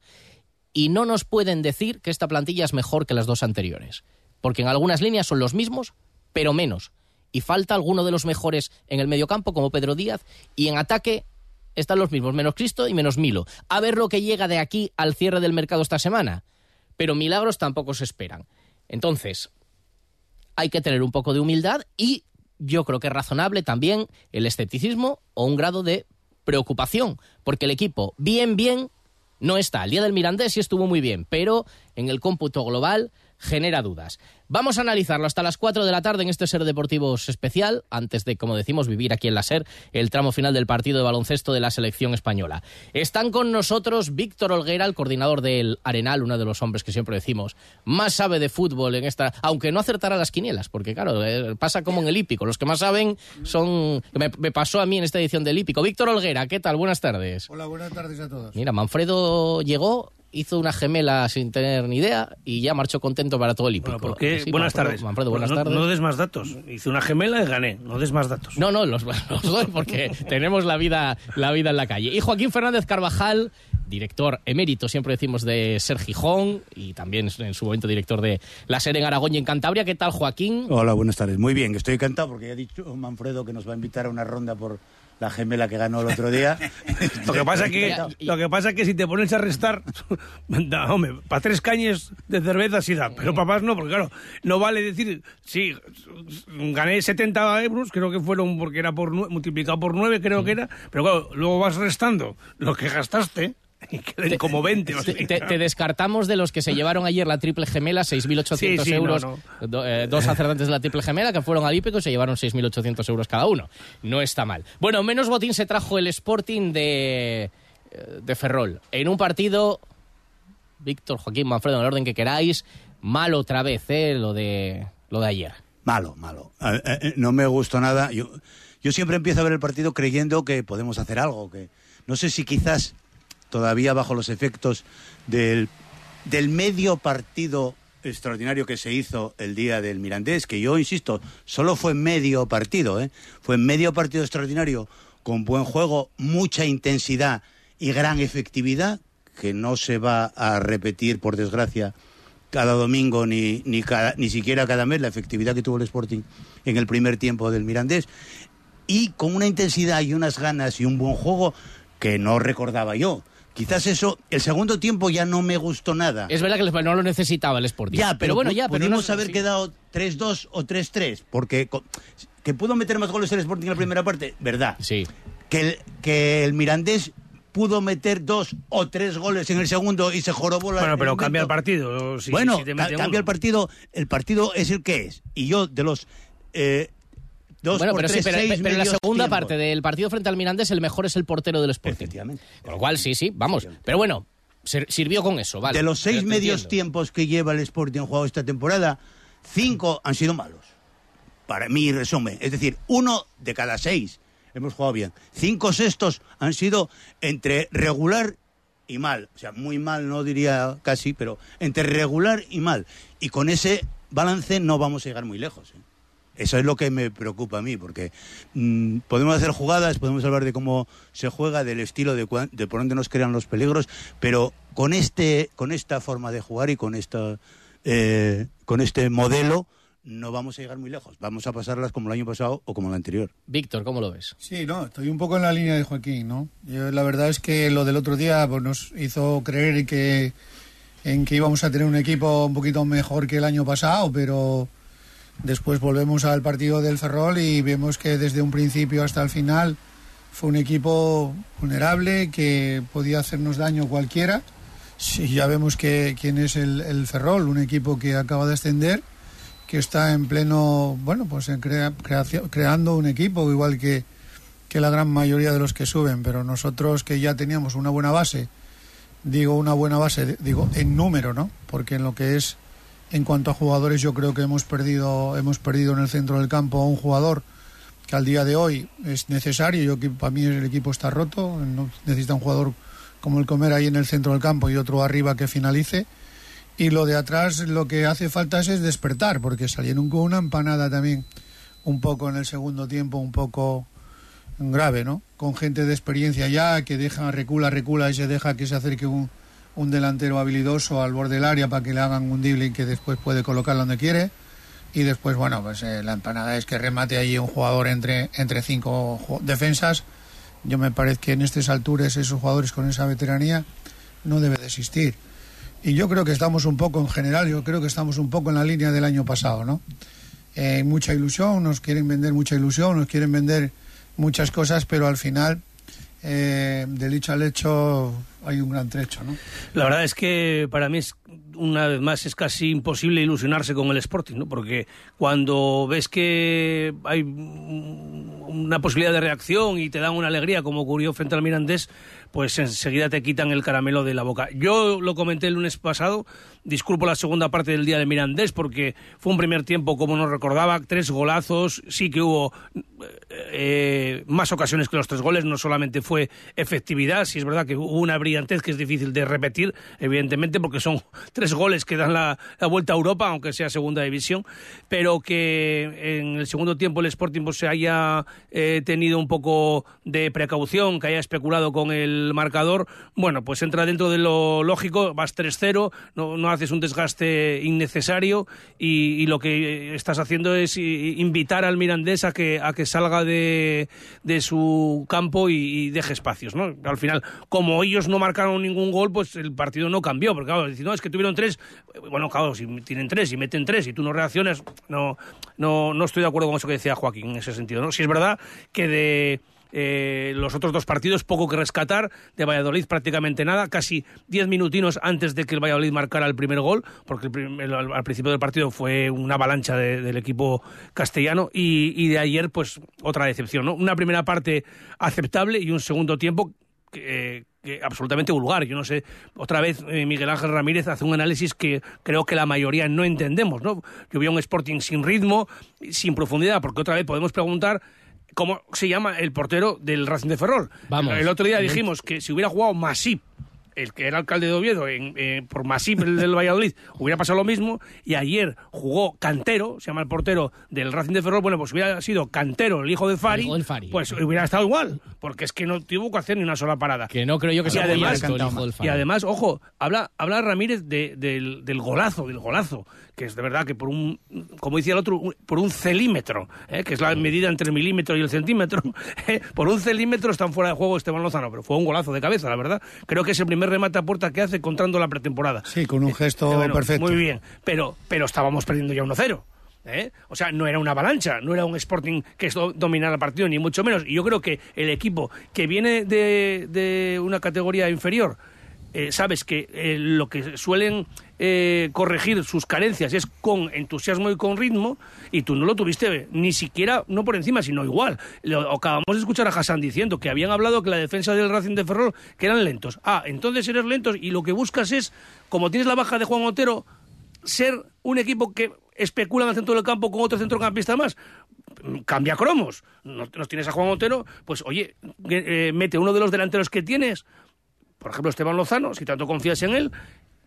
Y no nos pueden decir que esta plantilla es mejor que las dos anteriores. Porque en algunas líneas son los mismos, pero menos y falta alguno de los mejores en el mediocampo, como Pedro Díaz, y en ataque están los mismos, menos Cristo y menos Milo. A ver lo que llega de aquí al cierre del mercado esta semana. Pero milagros tampoco se esperan. Entonces, hay que tener un poco de humildad y yo creo que es razonable también el escepticismo o un grado de preocupación, porque el equipo, bien, bien, no está. El día del Mirandés sí estuvo muy bien, pero en el cómputo global genera dudas. Vamos a analizarlo hasta las 4 de la tarde en este Ser Deportivos especial, antes de, como decimos, vivir aquí en la Ser, el tramo final del partido de baloncesto de la selección española. Están con nosotros Víctor Olguera, el coordinador del Arenal, uno de los hombres que siempre decimos más sabe de fútbol en esta, aunque no acertará las quinielas, porque claro, eh, pasa como en el hípico, los que más saben son, me, me pasó a mí en esta edición del hípico. Víctor Olguera, ¿qué tal? Buenas tardes. Hola, buenas tardes a todos. Mira, Manfredo llegó hizo una gemela sin tener ni idea y ya marchó contento para todo el hípico. Bueno, porque, sí, buenas Manfredo, tardes. Manfredo, buenas no, tardes. No des más datos. Hice una gemela y gané. No des más datos. No, no, los, los doy porque tenemos la vida, la vida en la calle. Y Joaquín Fernández Carvajal, director emérito, siempre decimos, de Ser Gijón y también en su momento director de la SER en Aragón y en Cantabria. ¿Qué tal, Joaquín? Hola, buenas tardes. Muy bien, estoy encantado porque ya ha dicho Manfredo que nos va a invitar a una ronda por la gemela que ganó el otro día. Lo que pasa que lo que pasa que si te pones a restar, da, hombre, para tres cañes de cerveza sí da, pero para más no, porque claro, no vale decir, sí, gané 70 euros, creo que fueron porque era por nue- multiplicado por 9, creo que era, pero claro, luego vas restando lo que gastaste y queden como 20. o Te, sea, te- te descartamos de los que se llevaron ayer la triple gemela, 6.800 Sí, sí, euros. no. Do- eh, dos acertantes de la triple gemela que fueron al hípico y se llevaron 6.800 euros cada uno. No está mal. Bueno, menos botín se trajo el Sporting de, eh, de Ferrol. En un partido, Víctor, Joaquín, Manfredo, en el orden que queráis, mal otra vez, ¿eh? Lo de, lo de ayer. Malo, malo. Eh, no me gustó nada. Yo, yo siempre empiezo a ver el partido creyendo que podemos hacer algo. Que no sé si quizás todavía bajo los efectos del, del medio partido extraordinario que se hizo el día del Mirandés, que yo insisto, solo fue medio partido, ¿eh? fue medio partido extraordinario con buen juego, mucha intensidad y gran efectividad, que no se va a repetir, por desgracia, cada domingo ni, ni, cada- ni siquiera cada mes la efectividad que tuvo el Sporting en el primer tiempo del Mirandés y con una intensidad y unas ganas y un buen juego que no recordaba yo. Quizás eso, el segundo tiempo ya no me gustó nada. Es verdad que no lo necesitaba el Sporting. Ya, pero, bueno, pu- ya, pero pudimos no- haber sí. quedado 3-2 o 3-3, porque que pudo meter más goles el Sporting en la primera parte, verdad. Sí. Que el, que el Mirandés pudo meter dos o tres goles en el segundo y se jorobó la bueno, pero cambia el partido. si- bueno, si te ca- meten cambia uno. el partido, el partido es el que es. Y yo de los eh, dos Bueno, por pero sí, tres, pero, seis pero en la segunda parte del partido frente al Mirandés, el mejor es el portero del Sporting. Efectivamente. Con lo cual, sí, sí, vamos. Pero bueno, sir- sirvió con eso, ¿vale? de los seis medios entiendo. tiempos que lleva el Sporting jugado esta temporada, cinco han sido malos. para mí resumen. Es decir, uno de cada seis hemos jugado bien. Cinco sextos han sido entre regular y mal. O sea, muy mal no diría casi, pero entre regular y mal. Y con ese balance no vamos a llegar muy lejos. ¿eh? Eso es lo que me preocupa a mí, porque mm, podemos hacer jugadas, podemos hablar de cómo se juega, del estilo, de, de, por dónde nos crean los peligros, pero con, este, con esta forma de jugar y con, esta, eh, con este modelo no vamos a llegar muy lejos. Vamos a pasarlas como el año pasado o como el anterior. Víctor, ¿cómo lo ves? Sí, no, estoy un poco en la línea de Joaquín, ¿no? Yo, la verdad es que lo del otro día pues, nos hizo creer que, en que íbamos a tener un equipo un poquito mejor que el año pasado, pero después volvemos al partido del Ferrol y vemos que desde un principio hasta el final fue un equipo vulnerable que podía hacernos daño cualquiera. Sí, ya vemos que quién es el, el Ferrol, un equipo que acaba de ascender que está en pleno, bueno, pues en crea, creando un equipo igual que, que la gran mayoría de los que suben, pero nosotros que ya teníamos una buena base, digo una buena base, digo en número, ¿no? Porque en lo que es en cuanto a jugadores yo creo que hemos perdido hemos perdido en el centro del campo a un jugador que al día de hoy es necesario, para mí el equipo está roto, no necesita un jugador como el comer ahí en el centro del campo y otro arriba que finalice y lo de atrás lo que hace falta es, despertar, porque salieron con una empanada también un poco en el segundo tiempo, un poco grave, ¿no? Con gente de experiencia ya que deja, recula, recula y se deja que se acerque un, un delantero habilidoso al borde del área para que le hagan un dribbling que después puede colocar donde quiere. Y después, bueno, pues eh, la empanada es que remate allí un jugador entre, entre cinco defensas. Yo me parece que en estas alturas esos jugadores con esa veteranía no debe de existir y yo creo que estamos un poco en general, yo creo que estamos un poco en la línea del año pasado, ¿no? Eh, mucha ilusión, nos quieren vender mucha ilusión, nos quieren vender muchas cosas, pero al final, eh, del hecho al hecho, hay un gran trecho, ¿no? La verdad es que para mí es una vez más es casi imposible ilusionarse con el Sporting, ¿no? Porque cuando ves que hay una posibilidad de reacción y te dan una alegría como ocurrió frente al Mirandés, pues enseguida te quitan el caramelo de la boca. Yo lo comenté el lunes pasado, disculpo la segunda parte del día de Mirandés porque fue un primer tiempo, como nos recordaba, tres golazos, sí que hubo eh, más ocasiones que los tres goles, no solamente fue efectividad, sí es verdad que hubo una brillantez que es difícil de repetir, evidentemente, porque son tres goles que dan la, vuelta a Europa, aunque sea segunda división, pero que en el segundo tiempo el Sporting pues, se haya eh, tenido un poco de precaución, que haya especulado con el marcador, bueno, pues entra dentro de lo lógico, vas 3-0, no, no, haces un desgaste innecesario y, lo que estás haciendo es invitar al Mirandés a que, a que salga de, de su campo y, deje espacios, ¿no? Al final, como ellos no marcaron ningún gol, pues el partido no cambió, porque claro, no, es que tuvieron tres, bueno, claro, si tienen tres y meten tres y tú no reaccionas, no, no, no estoy de acuerdo con eso que decía Joaquín en ese sentido, ¿no? Si es verdad que de eh, los otros dos partidos poco que rescatar, de Valladolid prácticamente nada, casi diez minutinos antes de que el Valladolid marcara el primer gol, porque al principio del partido fue una avalancha del equipo castellano y, de ayer pues otra decepción. Una primera parte aceptable y un segundo tiempo que, absolutamente vulgar. Yo no sé, otra vez eh, Miguel Ángel Ramírez hace un análisis que creo que la mayoría no entendemos, ¿no? Yo vi un Sporting sin ritmo, sin profundidad, porque otra vez podemos preguntar ¿Cómo se llama el portero del Racing de Ferrol? Vamos. El otro día dijimos que si hubiera jugado Masip el que era alcalde de Oviedo, en, eh, por Masip, el del Valladolid, hubiera pasado lo mismo. Y ayer jugó Cantero, se llama el portero del Racing de Ferrol. Bueno, pues hubiera sido Cantero, el hijo de Fari, pues hubiera estado igual, porque es que no tuvo que hacer ni una sola parada. Que no creo yo que sea además, el hijo del Fari. Y además, ojo, habla, habla Ramírez del, del golazo, del golazo que es de verdad que por un, como decía el otro, por un celímetro, ¿eh? que es la medida entre el milímetro y el centímetro, ¿eh? por un celímetro están fuera de juego Esteban Lozano, pero fue un golazo de cabeza, la verdad. Creo que es el primer remate a puerta que hace contando la pretemporada. Sí, con un eh, gesto perfecto. Muy bien, pero, pero estábamos perdiendo ya 1-0. O sea, no era una avalancha, no era un Sporting que dominara el partido, ni mucho menos. Y yo creo que el equipo que viene de, de una categoría inferior, eh, sabes que eh, lo que suelen eh, corregir sus carencias es con entusiasmo y con ritmo, y tú no lo tuviste ni siquiera, no por encima, sino igual. Lo, acabamos de escuchar a Hassan diciendo que habían hablado que la defensa del Racing de Ferrol que eran lentos. Ah, entonces eres lentos y lo que buscas es, como tienes la baja de Juan Otero, ser un equipo que especulan al centro del campo con otro centrocampista más. Cambia cromos. No, nos tienes a Juan Otero, pues oye, eh, mete uno de los delanteros que tienes, por ejemplo Esteban Lozano, si tanto confías en él,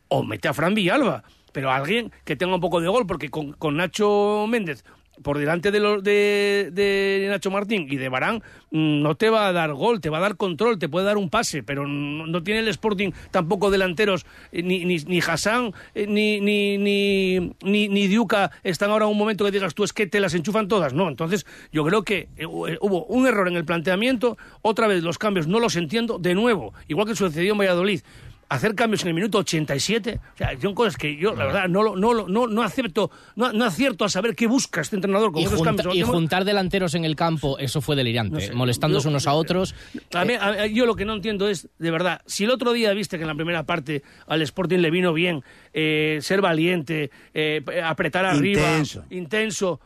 o mete a Fran Villalba. Pero alguien que tenga un poco de gol, porque con, con Nacho Méndez por delante de, los de, Nacho Martín y de Barán, mm, no te va a dar gol, te va a dar control, te puede dar un pase, pero no, tiene el Sporting tampoco delanteros, eh, ni, ni, ni Hassan, eh, ni, ni, ni, ni, ni Diuca están ahora en un momento que digas tú es que te las enchufan todas, no. Entonces, yo creo que eh, hubo un error en el planteamiento, otra vez los cambios no los entiendo, de nuevo, igual que sucedió en Valladolid hacer cambios en el minuto 87, o sea, son cosas que yo, la verdad, no, no, no, no acepto, no, no acierto a saber qué busca este entrenador con y, esos cambios. y juntar delanteros en el campo, eso fue delirante, No sé, molestándose yo- unos a otros. A mí- a- yo lo que no entiendo es, de verdad, si el otro día viste que en la primera parte al Sporting le vino bien eh, ser valiente, eh, apretar arriba, Intenso. intenso,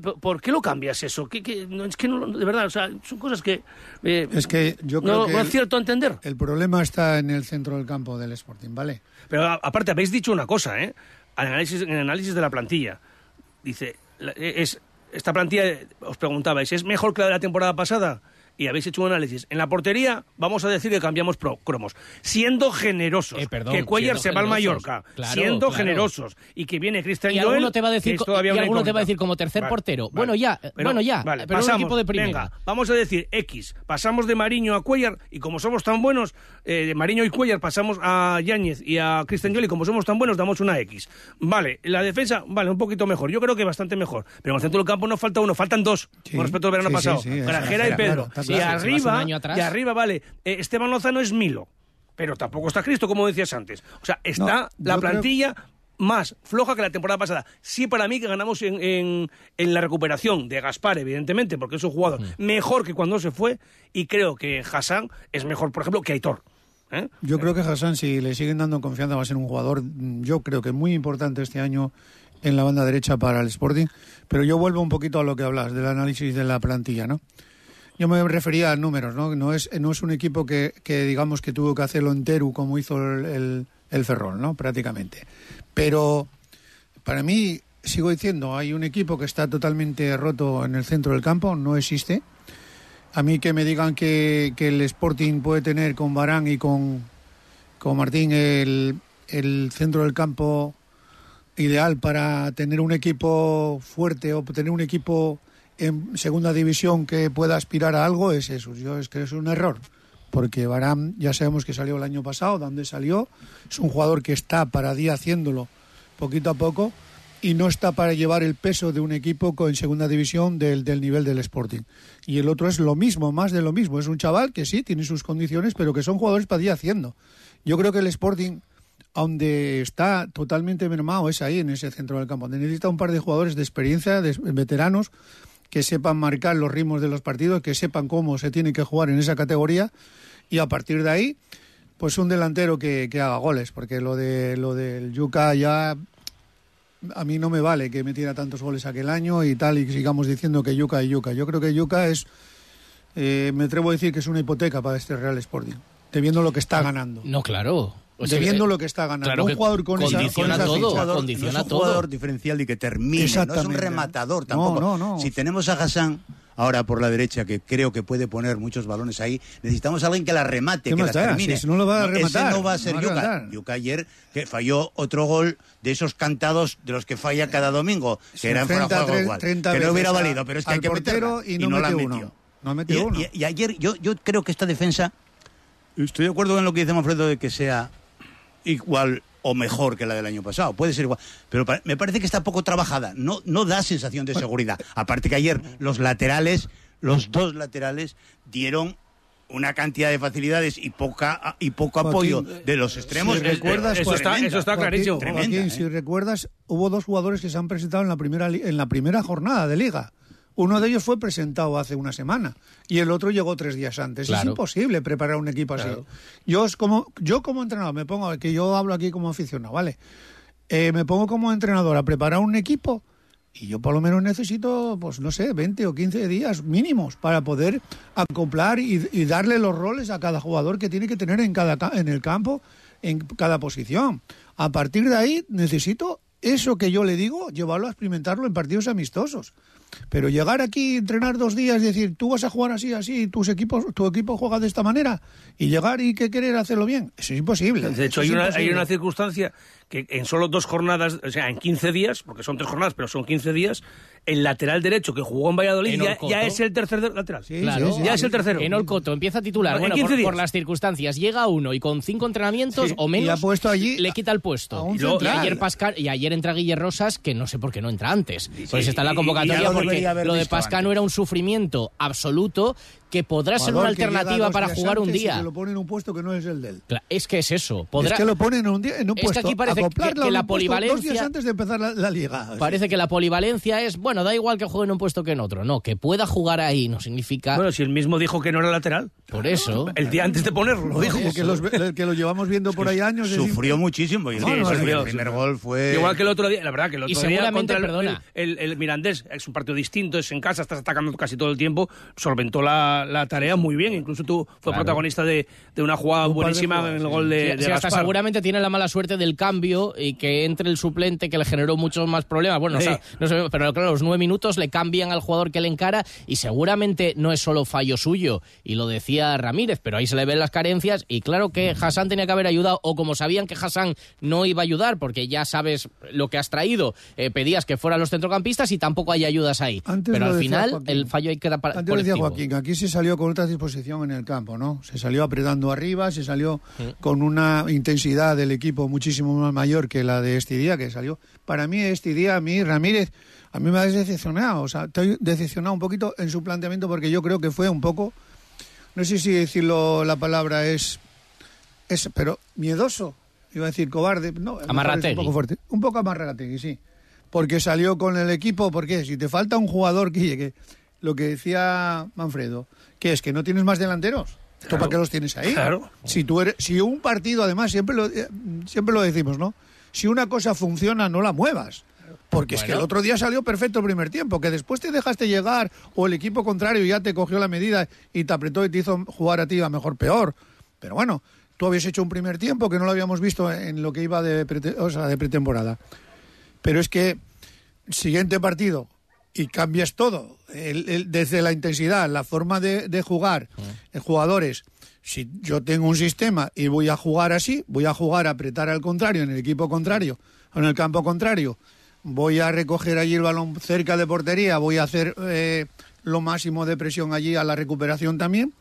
¿por- ¿por qué lo cambias eso? ¿Qué- qué? No, es que no, de verdad, o sea, son cosas que... eh, Es que yo creo no, que no acierto a entender. El problema está en el centro del campo del Sporting, ¿vale? Pero a- aparte, habéis dicho una cosa, ¿eh? Al análisis, en el análisis de la plantilla. Dice, la- es, esta plantilla, os preguntabais, ¿es mejor que la de la temporada pasada? Y habéis hecho un análisis. En la portería, vamos a decir que cambiamos pro- cromos. Siendo generosos. Eh, perdón, que Cuellar se va al. Mallorca. Claro, siendo claro. generosos. Y que viene Cristian Y Joel, alguno te va a decir, y alguno te va a decir como tercer Vale, portero. vale. Bueno, ya, Pero- bueno, ya, vale, pero pasamos, un equipo de primera. Venga, vamos a decir X. Pasamos de Mariño a Cuellar y como somos tan buenos, eh, de Mariño y Cuellar pasamos a Yáñez y a Cristian Joel y como somos tan buenos damos una X. Vale, la defensa, vale, un poquito mejor. Yo creo que bastante mejor. Pero en el centro del campo no falta uno, faltan dos. Sí, con respecto al verano sí, pasado. sí, Grajera y Pedro. claro, y arriba, año atrás. y arriba, vale, eh, Esteban Lozano es Milo. Pero tampoco está Cristo, como decías antes. O sea, está No, la creo- plantilla más floja que la temporada pasada. Sí, para mí que ganamos en, en- en la recuperación de Gaspar, evidentemente, porque es un jugador mejor que cuando se fue, y creo que Hassan es mejor, por ejemplo, que Aitor. ¿eh? Yo creo que Hassan, si le siguen dando confianza, va a ser un jugador, mm, yo creo que muy importante este año en la banda derecha para el Sporting. Pero yo vuelvo un poquito a lo que hablas, del análisis de la plantilla, ¿no? Yo me refería a números, ¿no? No es, no es un equipo que, que digamos que tuvo que hacerlo entero como hizo el, el, el Ferrol, ¿no? Prácticamente. Pero para mí, sigo diciendo, hay un equipo que está totalmente roto en el centro del campo, no existe. A mí que me digan que, que el Sporting puede tener con Barán y con, con Martín el, el centro del campo ideal para tener un equipo fuerte o tener un equipo en segunda división que pueda aspirar a algo es eso. Yo es que es un error. Porque Barán ya sabemos que salió el año pasado, donde salió. Es un jugador que está para día haciéndolo poquito a poco y no está para llevar el peso de un equipo en segunda división del, del nivel del Sporting. Y el otro es lo mismo, más de lo mismo. Es un chaval que sí, tiene sus condiciones, pero que son jugadores para día haciendo. Yo creo que el Sporting, donde está totalmente mermado, es ahí, en ese centro del campo. Necesita un par de jugadores de experiencia, de veteranos, que sepan marcar los ritmos de los partidos, que sepan cómo se tiene que jugar en esa categoría y a partir de ahí, pues un delantero que, que haga goles, porque lo de lo del Yuca ya a mí no me vale que metiera tantos goles aquel año y tal y sigamos diciendo que Yuca y Yuca. Yo creo que Yuca es, eh, me atrevo a decir que es una hipoteca para este Real Sporting, debiendo lo que está ganando. No, claro. O sea, Debiendo eh, lo que está ganando. claro un jugador con esa, con condiciona esa todo, condiciona no es un todo. jugador diferencial y que termine, no es un rematador No, tampoco. no, no. Si tenemos a Hassan ahora por la derecha, que creo que puede poner muchos balones ahí, necesitamos a alguien que la remate, ¿Qué que las da? termine. Si no lo va a ese rematar, no va a ser no Yuka. Yuka ayer que falló otro gol de esos cantados de los que falla cada domingo, que eran fuera juego igual. 30 que no hubiera valido, pero es que hay que meterla, y no la mete metió. uno. No metió y, uno. y- y ayer yo, yo creo que esta defensa, estoy de acuerdo en lo que dice Manfredo de que sea igual o mejor que la del año pasado, puede ser igual, pero me parece que está poco trabajada, no, no da sensación de seguridad. Aparte que ayer los laterales, los dos laterales, dieron una cantidad de facilidades y poca y poco Joaquín, apoyo de los extremos. si recuerdas, eso está- eso está Joaquín, clarísimo. Tremenda, Joaquín, ¿eh? si recuerdas, hubo dos jugadores que se han presentado en la primera en la primera jornada de liga. Uno de ellos fue presentado hace una semana y el otro llegó tres días antes. Es imposible preparar un equipo así. Yo como yo como entrenador me pongo que yo hablo aquí como aficionado, ¿vale? Eh, me pongo como entrenador a preparar un equipo y yo por lo menos necesito, pues no sé, 20 o 15 días mínimos para poder acoplar y, y darle los roles a cada jugador que tiene que tener en cada ca- en el campo, en cada posición. A partir de ahí necesito eso que yo le digo, llevarlo a experimentarlo en partidos amistosos. Pero llegar aquí, entrenar dos días y decir, tú vas a jugar así, así, tus equipos, tu equipo juega de esta manera, y llegar y que querer hacerlo bien, eso es imposible. De hecho, hay una, hay una circunstancia que en solo dos jornadas, o sea, en 15 días, porque son tres jornadas, pero son 15 días, el lateral derecho que jugó en Valladolid En ya, es el tercer lateral. Claro. ya es el tercero. En Olcoto empieza a titular. En Bueno, 15 por, las circunstancias. Llega uno y con cinco entrenamientos Sí, o y menos ha puesto allí le quita el puesto. un y, luego- y ayer Pascal, y ayer entra Guille Rosas, que no sé por qué no entra antes. Pues está en la y- y convocatoria porque lo de visto Pascal no era un sufrimiento absoluto que podrá ser una alternativa para jugar un día. que lo pone en un puesto que no es el de él. Es que es eso. Podrá, Es que lo ponen en un, día, en un Es que puesto. aquí parece que- la puesto polivalencia- Dos días antes de empezar la, la liga. Parece que la polivalencia es, bueno, da igual que juegue en un puesto que en otro. No, que pueda jugar ahí no significa... Bueno, si él mismo dijo que no era lateral. Por eso. El día antes de ponerlo, lo dijo. El que, los, el que lo llevamos viendo por ahí años. es Sufrió muchísimo. Y Sí, el, sufrió, el primer gol fue. Igual que el otro día, la verdad que el otro Y día seguramente, contra el, perdona. el, el- el Mirandés, es un partido distinto, es en casa, estás atacando casi todo el tiempo, solventó la, la tarea muy bien, incluso tú fue Claro. protagonista de, de una jugada Un buenísima jugadas, en el sí. gol de, Sí, de sí, hasta seguramente tiene la mala suerte del cambio y que entre el suplente que le generó muchos más problemas. Bueno, Sí. o sea, no sé, pero claro, los nueve minutos le cambian al jugador que le encara y seguramente no es solo fallo suyo. Y lo decía Ramírez, pero ahí se le ven las carencias y claro que Hassan tenía que haber ayudado o como sabían que Hassan no iba a ayudar porque ya sabes lo que has traído, eh, pedías que fueran los centrocampistas y tampoco hay ayudas ahí. Antes pero al final Joaquín. el fallo ahí queda para Antes lo decía Joaquín, aquí se salió con otra disposición en el campo, ¿no? Se salió apretando arriba, se salió con una intensidad del equipo muchísimo más mayor que la de este día, que salió. Para mí, este día, a mí, Ramírez, a mí me ha decepcionado. O sea, estoy decepcionado un poquito en su planteamiento porque yo creo que fue un poco, no sé si decirlo la palabra es, es pero miedoso. Iba a decir cobarde, no, Amarrategui. un poco fuerte. Un poco amarrategui, sí. Porque salió con el equipo, porque si te falta un jugador, Guille, que lo que decía Manfredo, que es que no tienes más delanteros. ¿Tú para qué los tienes ahí? Claro. Si tú eres, si un partido, además, siempre lo, eh, siempre lo decimos, ¿no? Si una cosa funciona, no la muevas. Porque es que el otro día salió perfecto el primer tiempo, que después te dejaste llegar o el equipo contrario ya te cogió la medida y te apretó y te hizo jugar a ti a mejor peor. Pero bueno, tú habías hecho un primer tiempo que no lo habíamos visto en lo que iba de, o sea, de pretemporada. Pero es que siguiente partido y cambias todo, el- el- desde la intensidad, la forma de, de jugar, eh, jugadores. Si yo tengo un sistema y voy a jugar así, voy a jugar a apretar al contrario, en el equipo contrario, o en el campo contrario, voy a recoger allí el balón cerca de portería, voy a hacer eh, lo máximo de presión allí a la recuperación también,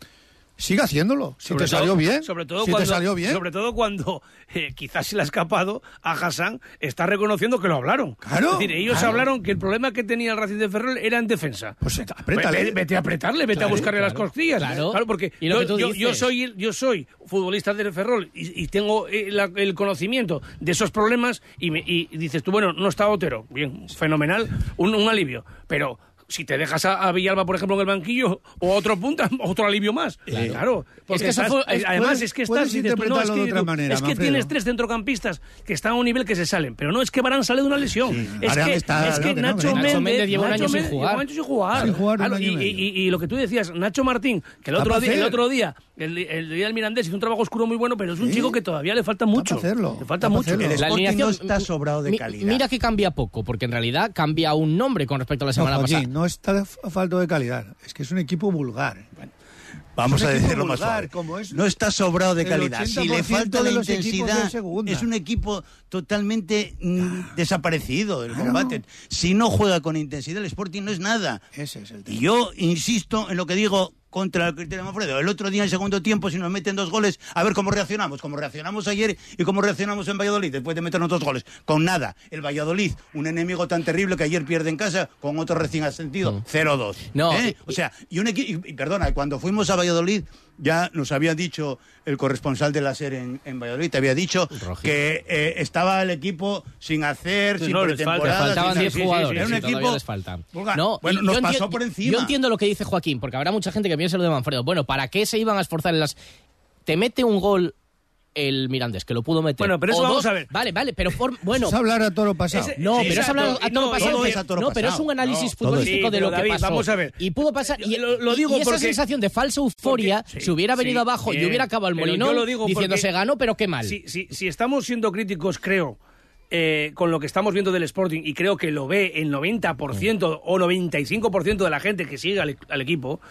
siga haciéndolo. Si Sobre te todo- salió bien, Sobre todo si cuando, te salió bien. Sobre todo cuando eh, quizás se le ha escapado a Hassan, está reconociendo que lo hablaron. Claro, Es decir, ellos claro. hablaron que el problema que tenía el Racing de Ferrol era en defensa. Pues apriétale. Vete, vete a apretarle, vete Claro, a buscarle las costillas. claro. porque Y lo yo, que tú yo- yo soy, el- yo soy futbolista del Ferrol y, y tengo eh, el conocimiento de esos problemas y, me- y dices tú, bueno, no está Otero. Bien, fenomenal, un, un alivio. Pero si te dejas a, a Villalba, por ejemplo, en el banquillo o a otro punta, otro alivio más. Claro. Porque que eso estás- fue- es- además, puedes- es que estás... dices tú, no, es que, de otra manera, es que Manfredo. tienes tres centrocampistas que están a un nivel que se salen. Pero no es que Barán sale de una lesión. Es Ahora que, está- es que que Nacho, que no. Méndez, Méndez lleva un año sin jugar. lleva un año sin jugar. Sin jugar Claro, y y, y- y lo que tú decías, Nacho Martín, que el otro, día, el otro día, el, el día del Mirandés hizo un trabajo oscuro muy bueno, pero es un Sí. chico que todavía le falta mucho. hacerlo, Le falta mucho. El Sporting no está sobrado de calidad. Mira que cambia poco, porque en realidad cambia un nombre con respecto a la semana pasada. No está falto de calidad, es que es un equipo vulgar. Vamos a decirlo más suave. como es No está sobrado de calidad. Si le 80% falta de la intensidad, es un equipo totalmente mm, desaparecido del combate. Si no juega con intensidad, el Sporting no es nada. Ese es el Y tema. yo insisto en lo que digo contra el criterio de Manfredo. El otro día, en segundo tiempo, si nos meten dos goles, a ver cómo reaccionamos. Como reaccionamos ayer y cómo reaccionamos en Valladolid, después de meternos dos goles. Con nada. El Valladolid, un enemigo tan terrible que ayer pierde en casa, con otro recién ascendido, 0-2. No, ¿Eh? O sea, y un equipo. Y perdona, cuando fuimos a Valladolid, ya nos había dicho el corresponsal de la SER en, en Valladolid, te había dicho que eh, estaba el equipo sin hacer, Sí, sin no, les falta, pretemporada, Faltaban sin- 10 sí, sí, sí, jugadores, Era un equipo les vulgar. No, bueno, nos yo pasó por encima. Yo entiendo lo que dice Joaquín, porque habrá mucha gente que piense lo de Manfredo. Bueno, ¿para qué se iban a esforzar en las... Te mete un gol el Mirandés, que lo pudo meter. Bueno, pero eso O vamos dos- a ver. Vale, vale, pero por, bueno... Es hablar a toro pasado. Ese- No, Sí, pero es hablar a toro no, pasado. todo es a toro no, pero es un análisis No, futbolístico de lo que pasó. vamos a ver. Y pudo pasar. Y, Lo- digo y esa sensación de falsa euforia, Porque- si hubiera sí, venido abajo y hubiera acabado el digo diciendo porque se ganó, pero qué mal. Si, si, si estamos siendo críticos, creo eh, con lo que estamos viendo del Sporting, y creo que lo ve el 90% o 95% de la gente que sigue al, al equipo,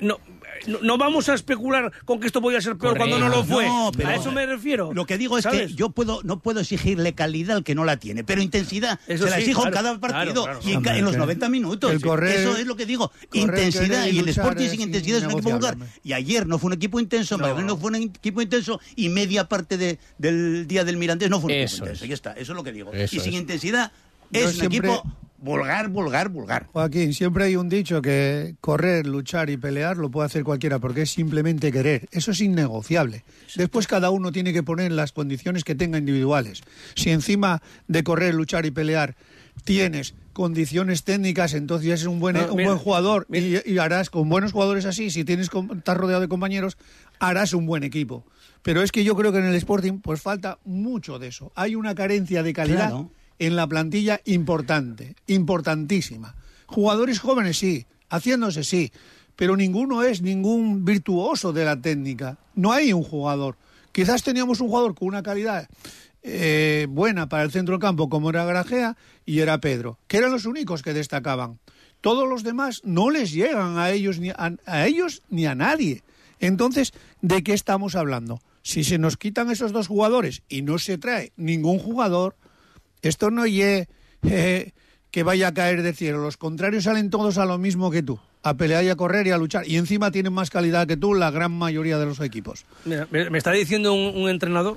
no, no, no vamos a especular con que esto podía ser peor cuando no lo fue. No, pero a eso me refiero. Lo que digo es ¿sabes? que yo puedo no puedo exigirle calidad al que no la tiene, pero intensidad Eso se la sí, exijo claro, en cada partido claro. y en, Hombre, en los que 90 minutos. correr- Eso es lo que digo. intensidad y el Sporting sin intensidad es un equipo vulgar. Y ayer no fue un equipo intenso, No. No fue un equipo intenso y media parte de- del día del Mirandés no fue un Eso equipo intenso. es. Ya está, eso es lo que digo. Eso y sin es. intensidad Yo es un siempre- equipo vulgar, vulgar, vulgar. Joaquín, siempre hay un dicho que correr, luchar y pelear lo puede hacer cualquiera porque es simplemente querer. Eso es innegociable. Después cada uno tiene que poner las condiciones que tenga individuales. Si encima de correr, luchar y pelear tienes condiciones técnicas, entonces eres un buen, No, un mira, buen jugador y, y harás con buenos jugadores así, si tienes estás rodeado de compañeros, harás un buen equipo. Pero es que yo creo que en el Sporting pues falta mucho de eso. Hay una carencia de calidad Claro. En la plantilla importante, importantísima. Jugadores jóvenes sí, haciéndose sí, pero ninguno es ningún virtuoso de la técnica. No hay un jugador. Quizás teníamos un jugador con una calidad eh, buena para el centro del campo como era Grajea y era Pedro, que eran los únicos que destacaban. Todos los demás no les llegan a ellos ni a, a ellos ni a nadie. Entonces, ¿de qué estamos hablando? Si se nos quitan esos dos jugadores y no se trae ningún jugador, esto no ye eh, que vaya a caer del cielo. Los contrarios salen todos a lo mismo que tú, a pelear y a correr y a luchar. Y encima tienen más calidad que tú la gran mayoría de los equipos. Mira, me, me está diciendo un, un entrenador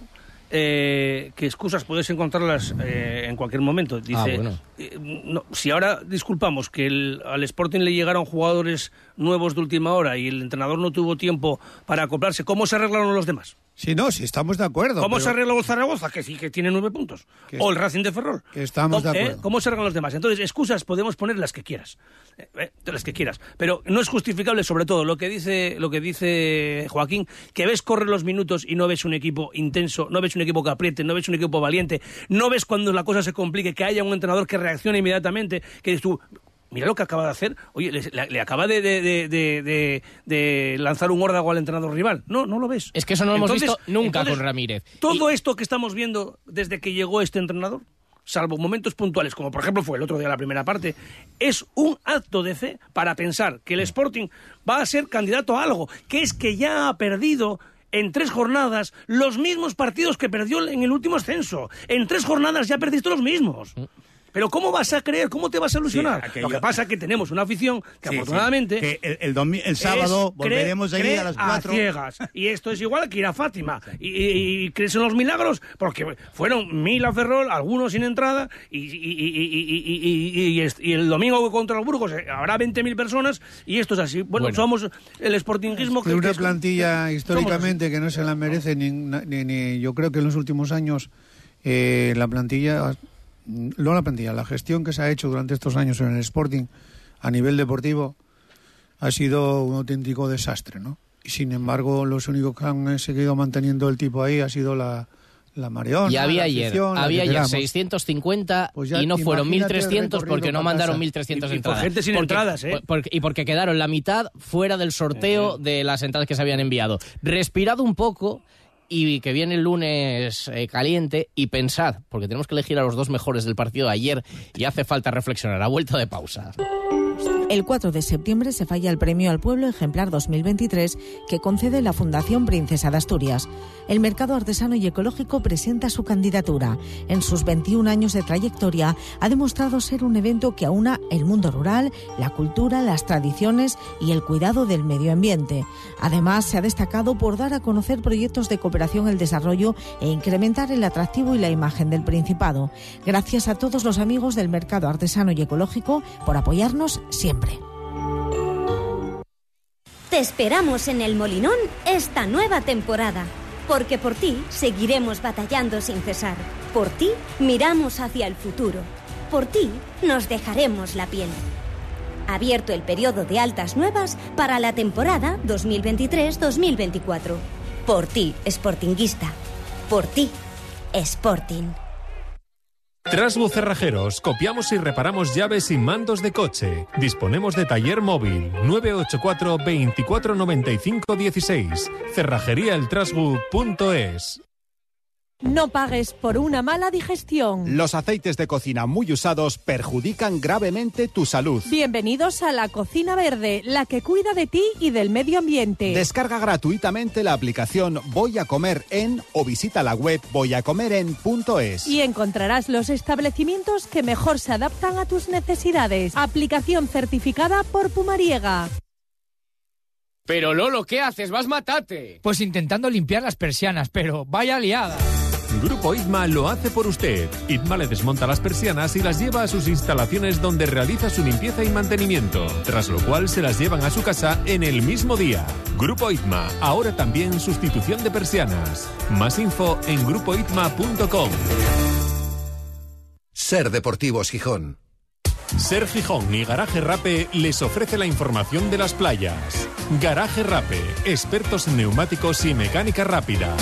eh, que excusas puedes encontrarlas eh, en cualquier momento. Dice, Ah, bueno. eh, no, si ahora disculpamos que el- al Sporting le llegaron jugadores nuevos de última hora y el entrenador no tuvo tiempo para acoplarse, ¿cómo se arreglaron los demás? Si no, si estamos de acuerdo. ¿Cómo pero- se arregló el Zaragoza? Que sí, que tiene nueve puntos. Que o el Racing de Ferrol. que estamos ¿Cómo, de eh? acuerdo. ¿Cómo se arreglan los demás? Entonces, excusas podemos poner las que quieras. Eh, eh, las que quieras. Pero no es justificable, sobre todo, lo que dice, lo que dice Joaquín, que ves correr los minutos y no ves un equipo intenso, no ves un equipo que apriete, no ves un equipo valiente, no ves cuando la cosa se complique, que haya un entrenador que reaccione inmediatamente, que dices tú. Mira lo que acaba de hacer. Oye, le, acaba de, de- lanzar un órdago al entrenador rival. No, no lo ves. Es que eso no lo hemos visto nunca entonces, con Ramírez. Todo esto que estamos viendo desde que llegó este entrenador, salvo momentos puntuales, como por ejemplo fue el otro día la primera parte, es un acto de fe para pensar que el Sporting va a ser candidato a algo, que es que ya ha perdido en tres jornadas los mismos partidos que perdió en el último ascenso. En tres jornadas ya perdiste los mismos. Pero ¿cómo vas a creer? ¿Cómo te vas a ilusionar? Sí, aquello- Lo que pasa es que tenemos una afición que Sí, sí. afortunadamente... Que el, el domi- el sábado volveremos allí a las 4. ciegas. Y esto es igual que ir a Fátima. Y, y- y crees en los milagros, porque fueron mil a Ferrol, algunos sin entrada, y, y- y- y- y- y- y est- y el domingo contra el Burgos eh, habrá 20.000 personas, y esto es así. Bueno, Bueno. somos el sportingismo que... de una que es- plantilla históricamente que no se la merece ni, ni- ni- yo creo que en los últimos años eh, la plantilla no la plantilla la gestión que se ha hecho durante estos años en el Sporting a nivel deportivo ha sido un auténtico desastre no y sin embargo los únicos que han eh, seguido manteniendo el tipo ahí ha sido la la Mariona, Y había la ayer, afición, había ayer queramos. 650 Pues ya y no fueron imagínate el 1300 porque no mandaron casa. 1300 Y- y por entradas. gente sin Porque- entradas, ¿eh? por- y porque quedaron la mitad fuera del sorteo de las entradas que se habían enviado. Respirad un poco y que viene el lunes eh, caliente y pensad, porque tenemos que elegir a los dos mejores del partido de ayer y hace falta reflexionar. A vuelta de pausa. El 4 de septiembre se falla el Premio al Pueblo Ejemplar 2023 que concede la Fundación Princesa de Asturias. El mercado artesano y ecológico presenta su candidatura. En sus 21 años de trayectoria ha demostrado ser un evento que aúna el mundo rural, la cultura, las tradiciones y el cuidado del medio ambiente. Además, se ha destacado por dar a conocer proyectos de cooperación al desarrollo e incrementar el atractivo y la imagen del Principado. Gracias a todos los amigos del mercado artesano y ecológico por apoyarnos siempre. Te esperamos en el Molinón esta nueva temporada, porque por ti seguiremos batallando sin cesar. Por ti miramos hacia el futuro. Por ti nos dejaremos la piel. Abierto el periodo de altas nuevas para la temporada 2023-2024. Por ti, Sportinguista. Por ti, Sporting. Trasbu Cerrajeros, copiamos y reparamos llaves y mandos de coche. Disponemos de taller móvil 984 2495 16. Cerrajeríaeltrasbu.es. No pagues por una mala digestión. Los aceites de cocina muy usados perjudican gravemente tu salud. Bienvenidos a la Cocina Verde, la que cuida de ti y del medio ambiente. Descarga gratuitamente la aplicación Voy a comer en o visita la web voyacomeren.es. Y encontrarás los establecimientos que mejor se adaptan a tus necesidades. Aplicación certificada por Pumariega. Pero Lolo, ¿qué haces? Vas matate. Pues intentando limpiar las persianas, pero vaya liada. Grupo ITMA lo hace por usted. ITMA le desmonta las persianas y las lleva a sus instalaciones donde realiza su limpieza y mantenimiento, tras lo cual se las llevan a su casa en el mismo día. Grupo ITMA, ahora también sustitución de persianas. Más info en grupoitma.com. Ser Deportivos Gijón. Ser Gijón y Garaje Rape les ofrece la información de las playas. Garaje Rape, expertos en neumáticos y mecánica rápida.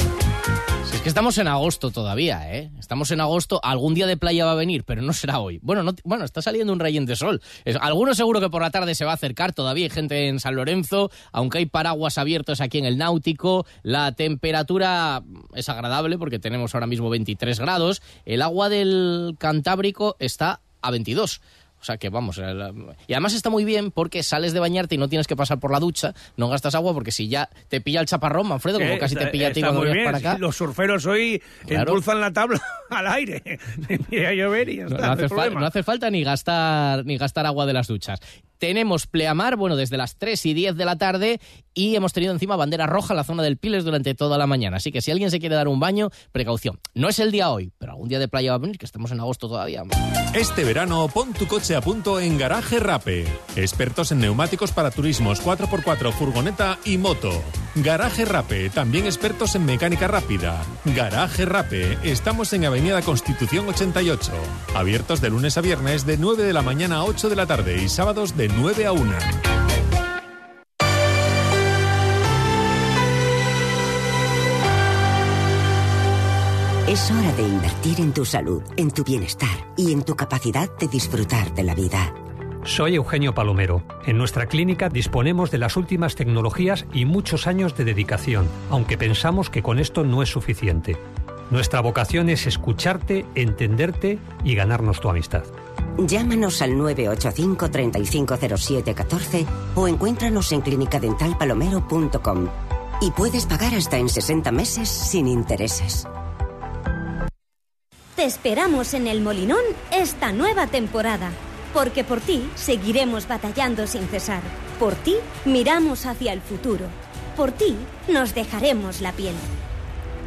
Estamos en agosto todavía, ¿eh? Estamos en agosto, algún día de playa va a venir, pero no será hoy. Bueno, no, bueno está saliendo un rayén de sol. Es, alguno seguro que por la tarde se va a acercar, todavía hay gente en San Lorenzo, aunque hay paraguas abiertos aquí en el Náutico, la temperatura es agradable porque tenemos ahora mismo 23 grados, el agua del Cantábrico está a 22. O sea que vamos. Y además está muy bien porque sales de bañarte y no tienes que pasar por la ducha, no gastas agua porque si ya te pilla el chaparrón, Manfredo, como casi te pilla a ti cuando vienes para acá. Los surferos hoy claro. impulsan la tabla al aire. llover y ya está. No, hace no, hace falta ni gastar, ni gastar agua de las duchas. Tenemos pleamar, bueno, desde las 3 y 10 de la tarde y hemos tenido encima bandera roja en la zona del Piles durante toda la mañana. Así que si alguien se quiere dar un baño, precaución. No es el día hoy, pero algún día de playa va a venir, que estemos en agosto todavía. Este verano pon tu coche a punto en Garaje Rape. Expertos en neumáticos para turismos 4x4, furgoneta y moto. Garaje Rape, también expertos en mecánica rápida. Garaje Rape, estamos en Avenida Constitución 88. Abiertos de lunes a viernes de 9 de la mañana a 8 de la tarde y sábados de 9 a 1. Es hora de invertir en tu salud, en tu bienestar y en tu capacidad de disfrutar de la vida. Soy Eugenio Palomero. En nuestra clínica disponemos de las últimas tecnologías y muchos años de dedicación, aunque pensamos que con esto no es suficiente. Nuestra vocación es escucharte, entenderte y ganarnos tu amistad. Llámanos al 985 350714 o encuéntranos en clinicadentalpalomero.com y puedes pagar hasta en 60 meses sin intereses. Te esperamos en el Molinón esta nueva temporada, porque por ti seguiremos batallando sin cesar. Por ti miramos hacia el futuro. Por ti nos dejaremos la piel.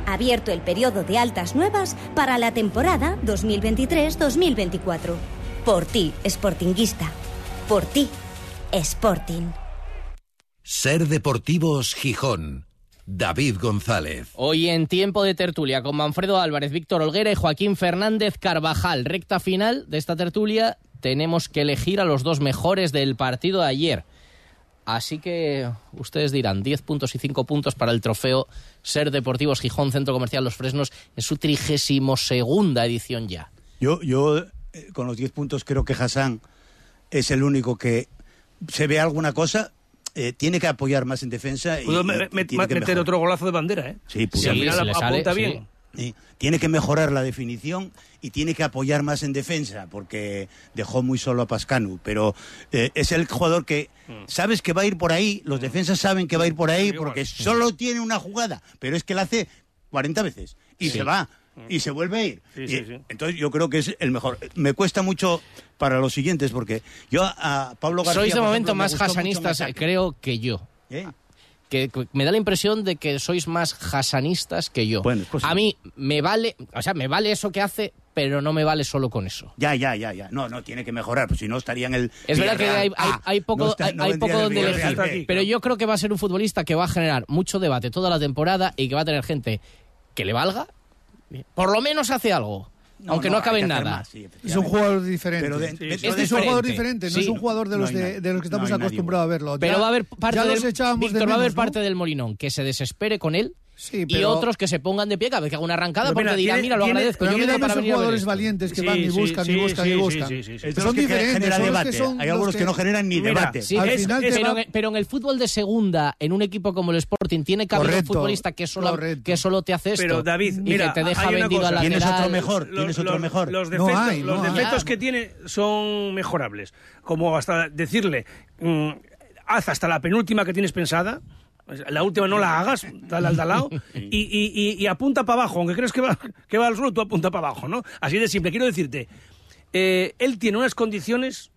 Abierto el periodo de altas nuevas para la temporada 2023-2024. Por ti, Sportinguista. Por ti, Sporting. Ser Deportivos Gijón. David González. Hoy en tiempo de tertulia con Manfredo Álvarez, Víctor Olguera y Joaquín Fernández Carvajal. Recta final de esta tertulia tenemos que elegir a los dos mejores del partido de ayer. Así que ustedes dirán, 10 puntos y 5 puntos para el trofeo Ser Deportivos Gijón Centro Comercial Los Fresnos en su trigésimo segunda edición ya. Yo, yo eh, con los 10 puntos creo que Hassan es el único que se ve alguna cosa, eh, tiene que apoyar más en defensa. Y, me, me, tiene que meter mejorar. otro golazo de bandera, ¿eh? Sí, si al final se le apunta bien. sí. Sí, Tiene que mejorar la definición y tiene que apoyar más en defensa, porque dejó muy solo a Pascanu. Pero eh, es el jugador que sabes que va a ir por ahí, los defensas saben que va a ir por ahí, porque solo tiene una jugada, pero es que la hace 40 veces y Sí. se va y se vuelve a ir. Sí, Y- sí, sí. Entonces yo creo que es el mejor. Me cuesta mucho para los siguientes, porque yo a, Pablo García. Sois de momento ejemplo, más hasanistas, creo, que yo. ¿Eh? Que me da la impresión de que sois más hasanistas que yo. a mí me vale, o sea, me vale eso que hace, pero no me vale solo con eso. Ya, ya, ya, ya. No, no, tiene que mejorar, pues si no estaría en el. Es verdad que Villarreal. hay, hay- Ah, hay poco, no está- hay, no hay vendría poco donde elegir. Pero yo creo que va a ser un futbolista que va a generar mucho debate toda la temporada y que va a tener gente que le valga. Por lo menos hace algo. Aunque no, no, acabe en nada. más, sí, Es un jugador diferente. Pero de- Sí, de- es, un jugador diferente. no es un jugador de los, de, de los que estamos acostumbrados a verlo. Pero Ya- va a haber parte del, Víctor, va a haber parte del Molinón que se desespere con él y pero- otros que se pongan de pie cada vez que haga una arrancada Pero porque mira, dirán, tiene- mira, lo tiene- agradezco. pero yo mira vengo que para venir a jugadores valientes que Sí, van y buscan sí, y buscan sí, y buscan. sí, sí, sí. Pero Son que diferentes. son los debate. que son Hay algunos los que no generan ni Mira, debate. Sí, Al es- final te pero, va- en, pero en el fútbol de segunda, en un equipo como el Sporting, tiene que haber un futbolista que solo, correcto. que solo te hace esto. Pero David, y mira, que te deja hay una vendido cosa. al lateral. Tienes otro mejor, Los- tienes otro mejor. Los defectos, que tiene son mejorables. Como hasta decirle, mm, haz hasta la penúltima que tienes pensada. La última no la hagas, dale al de al lado y, y, y- y apunta para abajo, aunque crees que va, que va al suelo, tú apunta para abajo, ¿no? Así de simple. Quiero decirte, eh, él tiene unas condiciones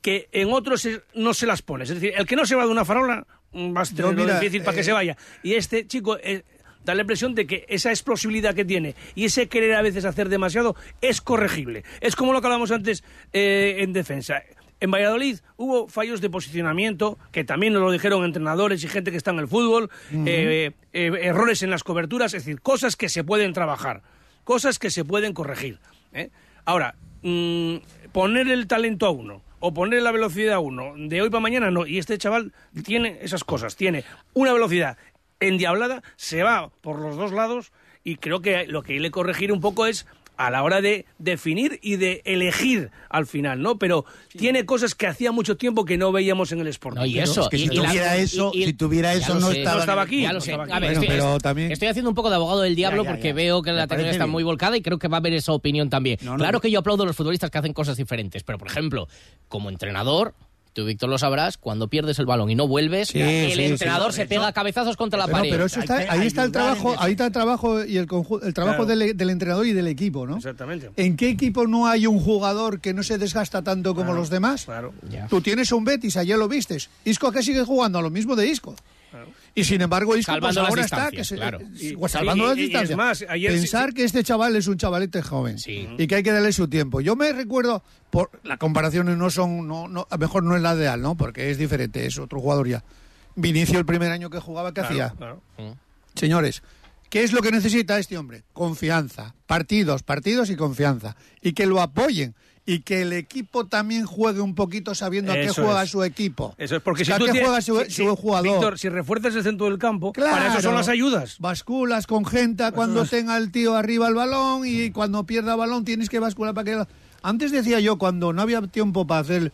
que en otros es- no se las pones. Es decir, el que no se va de una farola mm, va a mira, difícil para que eh, se vaya. Y este chico eh, da la impresión de que esa explosividad que tiene y ese querer a veces hacer demasiado es corregible. Es como lo que hablamos antes eh, en defensa. En Valladolid hubo fallos de posicionamiento, que también nos lo dijeron entrenadores y gente que está en el fútbol, eh, eh, errores en las coberturas, es decir, cosas que se pueden trabajar, cosas que se pueden corregir. ¿eh? Ahora, mm, poner el talento a uno o poner la velocidad a uno de hoy para mañana no. Y este chaval tiene esas cosas, tiene una velocidad endiablada, se va por los dos lados y creo que lo que hay que corregir un poco es a la hora de definir y de elegir al final, ¿no? Pero tiene cosas que hacía mucho tiempo que no veíamos en el Sporting. No, y eso. es que si y- y la- tuviera eso- si tuviera eso, no estaba- No estaba aquí, Ya lo no sé. estaba aquí. A ver, Bueno, estoy, pero también- estoy haciendo un poco de abogado del diablo Ya, ya, porque veo que Me la atención está bien. muy volcada y creo que va a haber esa opinión también. Claro que yo aplaudo a los futbolistas que hacen cosas diferentes, pero por ejemplo, como entrenador. Tú, Víctor, lo sabrás, cuando pierdes el balón y no vuelves, Sí, el sí, entrenador sí, se pega cabezazos contra la Pero, pared. pero eso está, ahí está el trabajo, ahí está el trabajo y el, conju- el trabajo Claro. del, del entrenador y del equipo, ¿no? Exactamente. ¿En qué equipo no hay un jugador que no se desgasta tanto como Claro, los demás? Claro. Ya. Tú tienes un Betis, ayer lo vistes. Isco que sigue jugando a lo mismo de Isco. Y sin embargo, Isco pues Salvando las ahora está que distancias, se, claro. eh, pues, salvando Y- las y- y es distancias. más, ayer Pensar sí- que este chaval es un chavalete joven Sí. y que hay que darle su tiempo. Yo me recuerdo, por las comparaciones no son, no, no, a lo mejor no es la ideal, ¿no? Porque es diferente, es otro jugador ya. Vinicio el primer año que jugaba, ¿qué Claro, hacía? claro. Señores, ¿qué es lo que necesita este hombre? Confianza. Partidos, partidos y confianza. Y que lo apoyen. Y que el equipo también juegue un poquito sabiendo a qué juega es. su equipo. Eso es porque si tú ¿a qué tienes- juega su, si- su jugador? Víctor, si refuerzas el centro del campo, para eso son las ayudas. Basculas con gente cuando tenga el tío arriba el balón y cuando pierda el balón tienes que bascular para que... Antes decía yo, cuando no había tiempo para hacer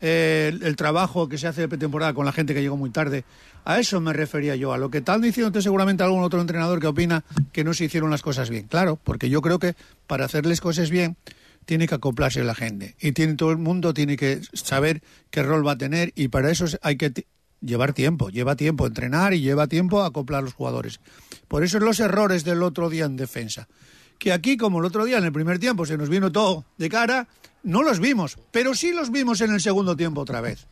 eh, el, el trabajo que se hace de pretemporada con la gente que llegó muy tarde, a eso me refería yo, a lo que tal diciendo usted seguramente algún otro entrenador que opina que no se hicieron las cosas bien. Claro, porque yo creo que para hacerles cosas bien tiene que acoplarse la gente y tiene todo el mundo tiene que saber qué rol va a tener y para eso hay que llevar tiempo, lleva tiempo entrenar y lleva tiempo acoplar a los jugadores. Por eso los errores del otro día en defensa. Que aquí, como el otro día en el primer tiempo se nos vino todo de cara, no los vimos, pero sí los vimos en el segundo tiempo otra vez.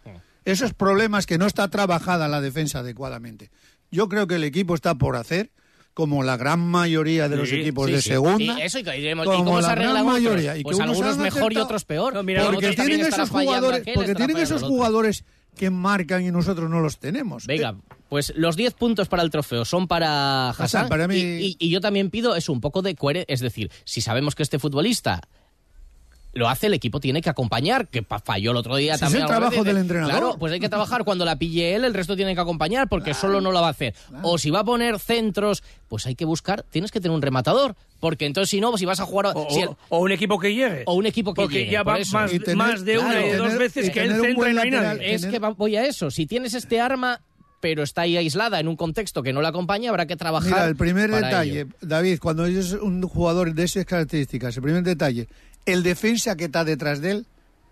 Esos problemas que no está trabajada la defensa adecuadamente. Yo creo que el equipo está por hacer, como la gran mayoría de los Sí, equipos sí, de sí. segunda. Y eso, y, iremos- ¿y como cómo se la gran otros? mayoría. Y que Pues unos algunos mejor y otros peor. No, mira, porque tienen esos jugadores, aquel, porque tienen esos jugadores que marcan y nosotros no los tenemos. Venga, pues los 10 puntos para el trofeo son para Hassan. Hassan, para mí- y, y- y yo también pido eso, un poco de coherencia. Es decir, si sabemos que este futbolista lo hace, el equipo tiene que acompañar, que pa- falló el otro día Si es también. el trabajo veces. del entrenador. Claro, pues hay que trabajar cuando la pille él, el resto tiene que acompañar, porque solo no lo va a hacer. O si va a poner centros, pues hay que buscar, tienes que tener un rematador, porque entonces si no, si vas a jugar... O, si el- o- o un equipo que llegue. o un equipo que Porque llegue, ya va más, Y tener- más de una y dos veces y que él centra buen y no hay lateral. nadie. Es tener- que va- voy a eso. Si tienes este arma, pero está ahí aislada en un contexto que no la acompaña, habrá que trabajar. Mira, el primer para detalle, ello. David, cuando es un jugador de esas características, el primer detalle, el defensa que está detrás de él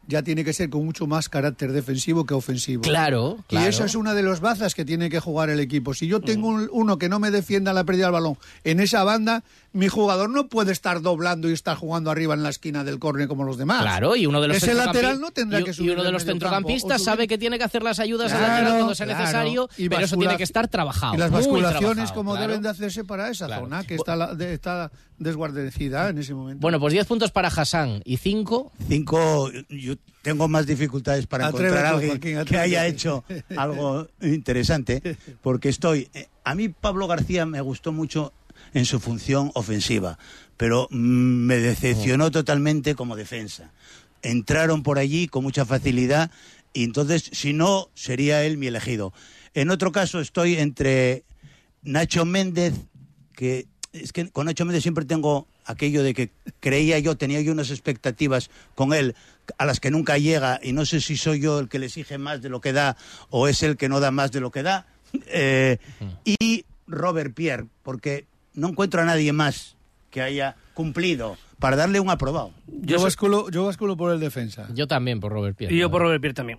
ya tiene que ser con mucho más carácter defensivo que ofensivo. Claro, claro. Y esa es una de las bazas que tiene que jugar el equipo. Si yo tengo un- uno que no me defienda la pérdida del balón en esa banda, mi jugador no puede estar doblando y estar jugando arriba en la esquina del córner como los demás. Claro, y uno de los Ese lateral no tendrá y- que y subir uno de los centrocampistas sabe que tiene que hacer las ayudas al Claro, lateral cuando sea claro. necesario, Y pero eso tiene que estar trabajado. Y las basculaciones como claro. deben de hacerse para esa Claro. zona que está, la- de- está desguarnecida en ese momento. Bueno, pues 10 puntos para Hassan y 5. Cinco, yo tengo más dificultades para Atrévete, encontrar a alguien Joaquín, que haya hecho algo interesante, porque estoy... eh, A mí Pablo García me gustó mucho en su función ofensiva, pero mm, me decepcionó totalmente como defensa. Entraron por allí con mucha facilidad y entonces, si no, sería él mi elegido. En otro caso estoy entre Nacho Méndez, que es que con Nacho Méndez siempre tengo aquello de que creía yo, tenía yo unas expectativas con él a las que nunca llega y no sé si soy yo el que le exige más de lo que da o es el que no da más de lo que da. Eh, y Robert Pierre, porque no encuentro a nadie más que haya cumplido para darle un aprobado. Yo, basculo, yo basculo por el defensa. Yo también por Robert Pierre. Y yo por Robert Pierre también.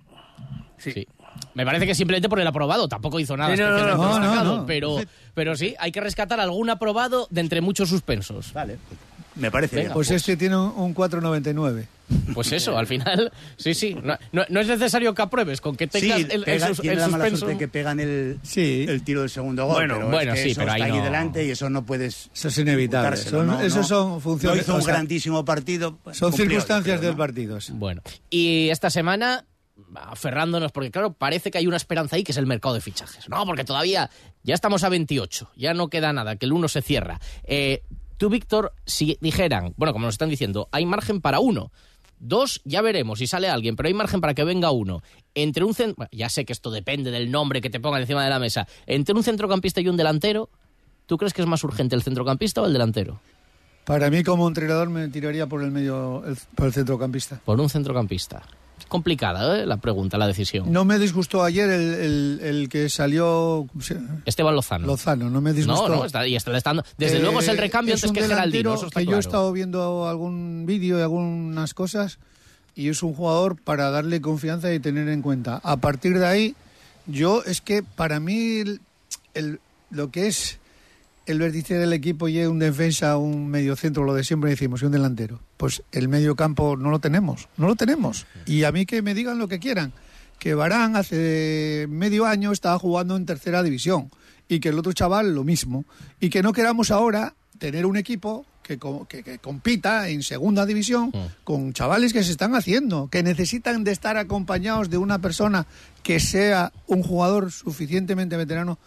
Sí. Me parece que simplemente por el aprobado, tampoco hizo nada Sí, no, no, no. Pero, pero sí, hay que rescatar algún aprobado de entre muchos suspensos. Vale, me parece Venga, Pues este tiene un, un 4.99. Pues eso, al final, sí, sí. No, no- no es necesario que apruebes, con que tengas Sí, el, el pega- sus- tiene el la mala suspenso. suerte que pegan el, el tiro del segundo gol. Bueno, pero es bueno, que sí, eso pero está ahí no- delante y eso no puedes. Eso es inevitable. Son- no. son funciones- No hizo o un sea, grandísimo partido. pues, Son cumplió, circunstancias creo, del ¿no? partido. sí. Bueno, y esta semana, aferrándonos, porque claro, parece que hay una esperanza ahí que es el mercado de fichajes. No, porque todavía ya estamos a 28, ya no queda nada, que el uno se cierra. Eh, tú, Víctor, si dijeran, bueno, como nos están diciendo, hay margen para uno. Dos, ya veremos si sale alguien, pero hay margen para que venga uno. Entre un cen- bueno, ya sé que esto depende del nombre que te pongan encima de la mesa. Entre un centrocampista y un delantero, ¿tú crees que es más urgente el centrocampista o el delantero? Para mí, como entrenador, me tiraría por el medio, el- por el centrocampista. Por un centrocampista. Complicada, ¿eh? La pregunta, la decisión. No me disgustó ayer el, el- el que salió. Esteban Lozano. Lozano, no me disgustó. No, no, está, y está estando. Desde Eh, luego es el recambio es antes que Geraldino, eso está que yo he estado viendo algún vídeo y algunas cosas y es un jugador para darle confianza y tener en cuenta. A partir de ahí, yo es que para mí el, lo que es el vértice del equipo y un defensa, un medio centro, lo de siempre decimos, y un delantero. Pues el medio campo no lo tenemos, no lo tenemos. Y a mí que me digan lo que quieran, que Barán hace medio año estaba jugando en tercera división y que el otro chaval lo mismo. Y que no queramos ahora tener un equipo que, que- que compita en segunda división con chavales que se están haciendo, que necesitan de estar acompañados de una persona que sea un jugador suficientemente veterano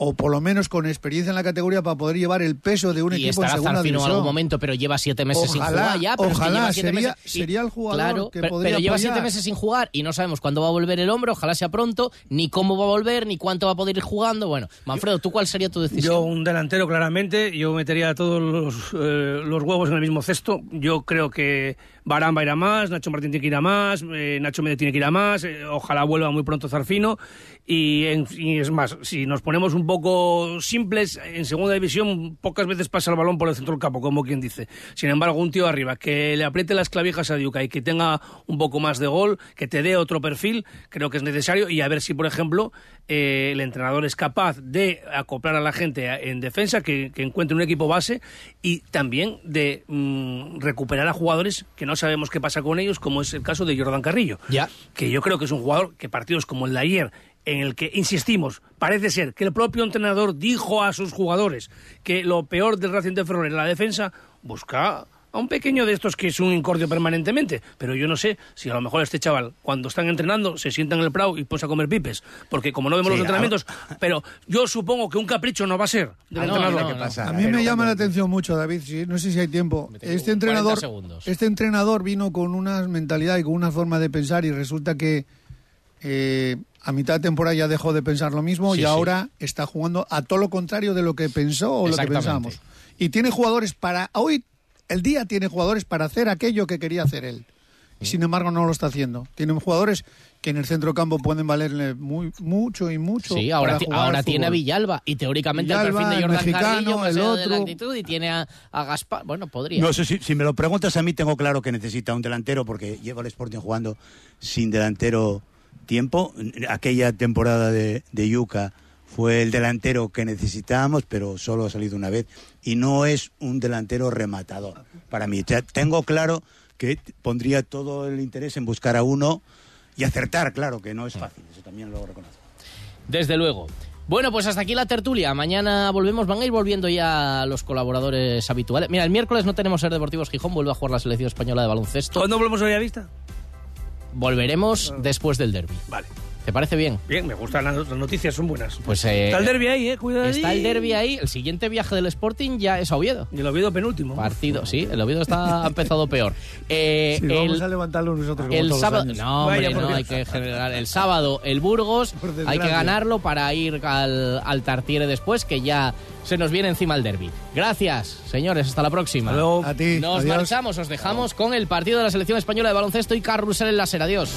o por lo menos con experiencia en la categoría para poder llevar el peso de un y equipo en segunda Zarfino en división. algún momento, pero lleva siete meses sin jugar ya. Pero es que ojalá, lleva sería- meses- y- sería el jugador claro, que pero, podría pero lleva apoyar. siete meses sin jugar y no sabemos cuándo va a volver el hombro, ojalá sea pronto, ni cómo va a volver, ni cuánto va a poder ir jugando. Bueno, Manfredo, ¿tú cuál sería tu decisión? Yo, un delantero, claramente. Yo metería todos los, eh, los huevos en el mismo cesto. Yo creo que Barán va a ir a más, Nacho Martín tiene que ir a más, eh, Nacho Méndez tiene que ir a más, eh, ojalá vuelva muy pronto Zarfino. Y, en- es más, si nos ponemos un poco simples, en segunda división pocas veces pasa el balón por el centro del campo, como quien dice. Sin embargo, un tío arriba que le apriete las clavijas a Diuca y que tenga un poco más de gol, que te dé otro perfil, creo que es necesario. Y a ver si, por ejemplo, eh, el entrenador es capaz de acoplar a la gente en defensa, que, que encuentre un equipo base y también de mm, recuperar a jugadores que no sabemos qué pasa con ellos, como es el caso de Jordan Carrillo. Ya. Que yo creo que es un jugador que partidos como el de ayer, en el que, insistimos, parece ser que el propio entrenador dijo a sus jugadores que lo peor del Racing de Ferrol era la defensa, busca a un pequeño de estos que es un incordio permanentemente. Pero yo no sé si a lo mejor este chaval, cuando están entrenando, se sienta en el prado y pone a comer pipes. Porque como no vemos Sí, los entrenamientos, pero yo supongo que un capricho no va a ser del Ah, no, entrenador. pasa. A mí me llama la atención mucho, David, sí, no sé si hay tiempo. Este entrenador, este entrenador vino con una mentalidad y con una forma de pensar y resulta que eh, a mitad de temporada ya dejó de pensar lo mismo Sí, y sí. ahora está jugando a todo lo contrario de lo que pensó o lo que pensábamos. Y tiene jugadores para... Hoy, el día tiene jugadores para hacer aquello que quería hacer él. Y sin embargo no lo está haciendo. Tienen jugadores que en el centro campo pueden valerle muy, mucho y mucho. Sí, ahora, para ti- jugar ahora tiene a. Villalba y teóricamente el Villalba, perfil de el Jordan mexicano, Carrillo más el de la otro. actitud y tiene a, a Gaspar. Bueno, podría. No sé si, si me lo preguntas a mí, tengo claro que necesita un delantero porque lleva el Sporting jugando sin delantero tiempo. Aquella temporada de, de Yuca fue el delantero que necesitábamos, pero solo ha salido una vez. Y no es un delantero rematador para mí. Ya tengo claro que pondría todo el interés en buscar a uno y acertar, claro, que no es fácil. Eso también lo reconozco. Desde luego. Bueno, pues hasta aquí la tertulia. Mañana volvemos. Van a ir volviendo ya los colaboradores habituales. Mira, el miércoles no tenemos Ser Deportivos Gijón. Vuelve a jugar la selección española de baloncesto. ¿Cuándo volvemos a vista? Volveremos después del derby. Vale. ¿Te parece bien? Bien, me gustan las, noticias, son buenas. Pues eh, Está el derbi ahí, ¿eh? Cuidado Está el derby ahí. El siguiente viaje del Sporting ya es a Oviedo. Y el Oviedo penúltimo. Partido, sí. El Oviedo está ha empezado peor. Eh, Sí, el, vamos a levantarlo nosotros como el todos sábado, los años. no, hombre, Vaya, no, hay que generar. El sábado, el Burgos, hay que ganarlo para ir al, al Tartiere después, que ya se nos viene encima el derby. Gracias, señores, hasta la próxima. Hasta luego. A ti, Nos adiós. marchamos, os dejamos con el partido de la selección española de baloncesto y Carrusel en láser. Adiós.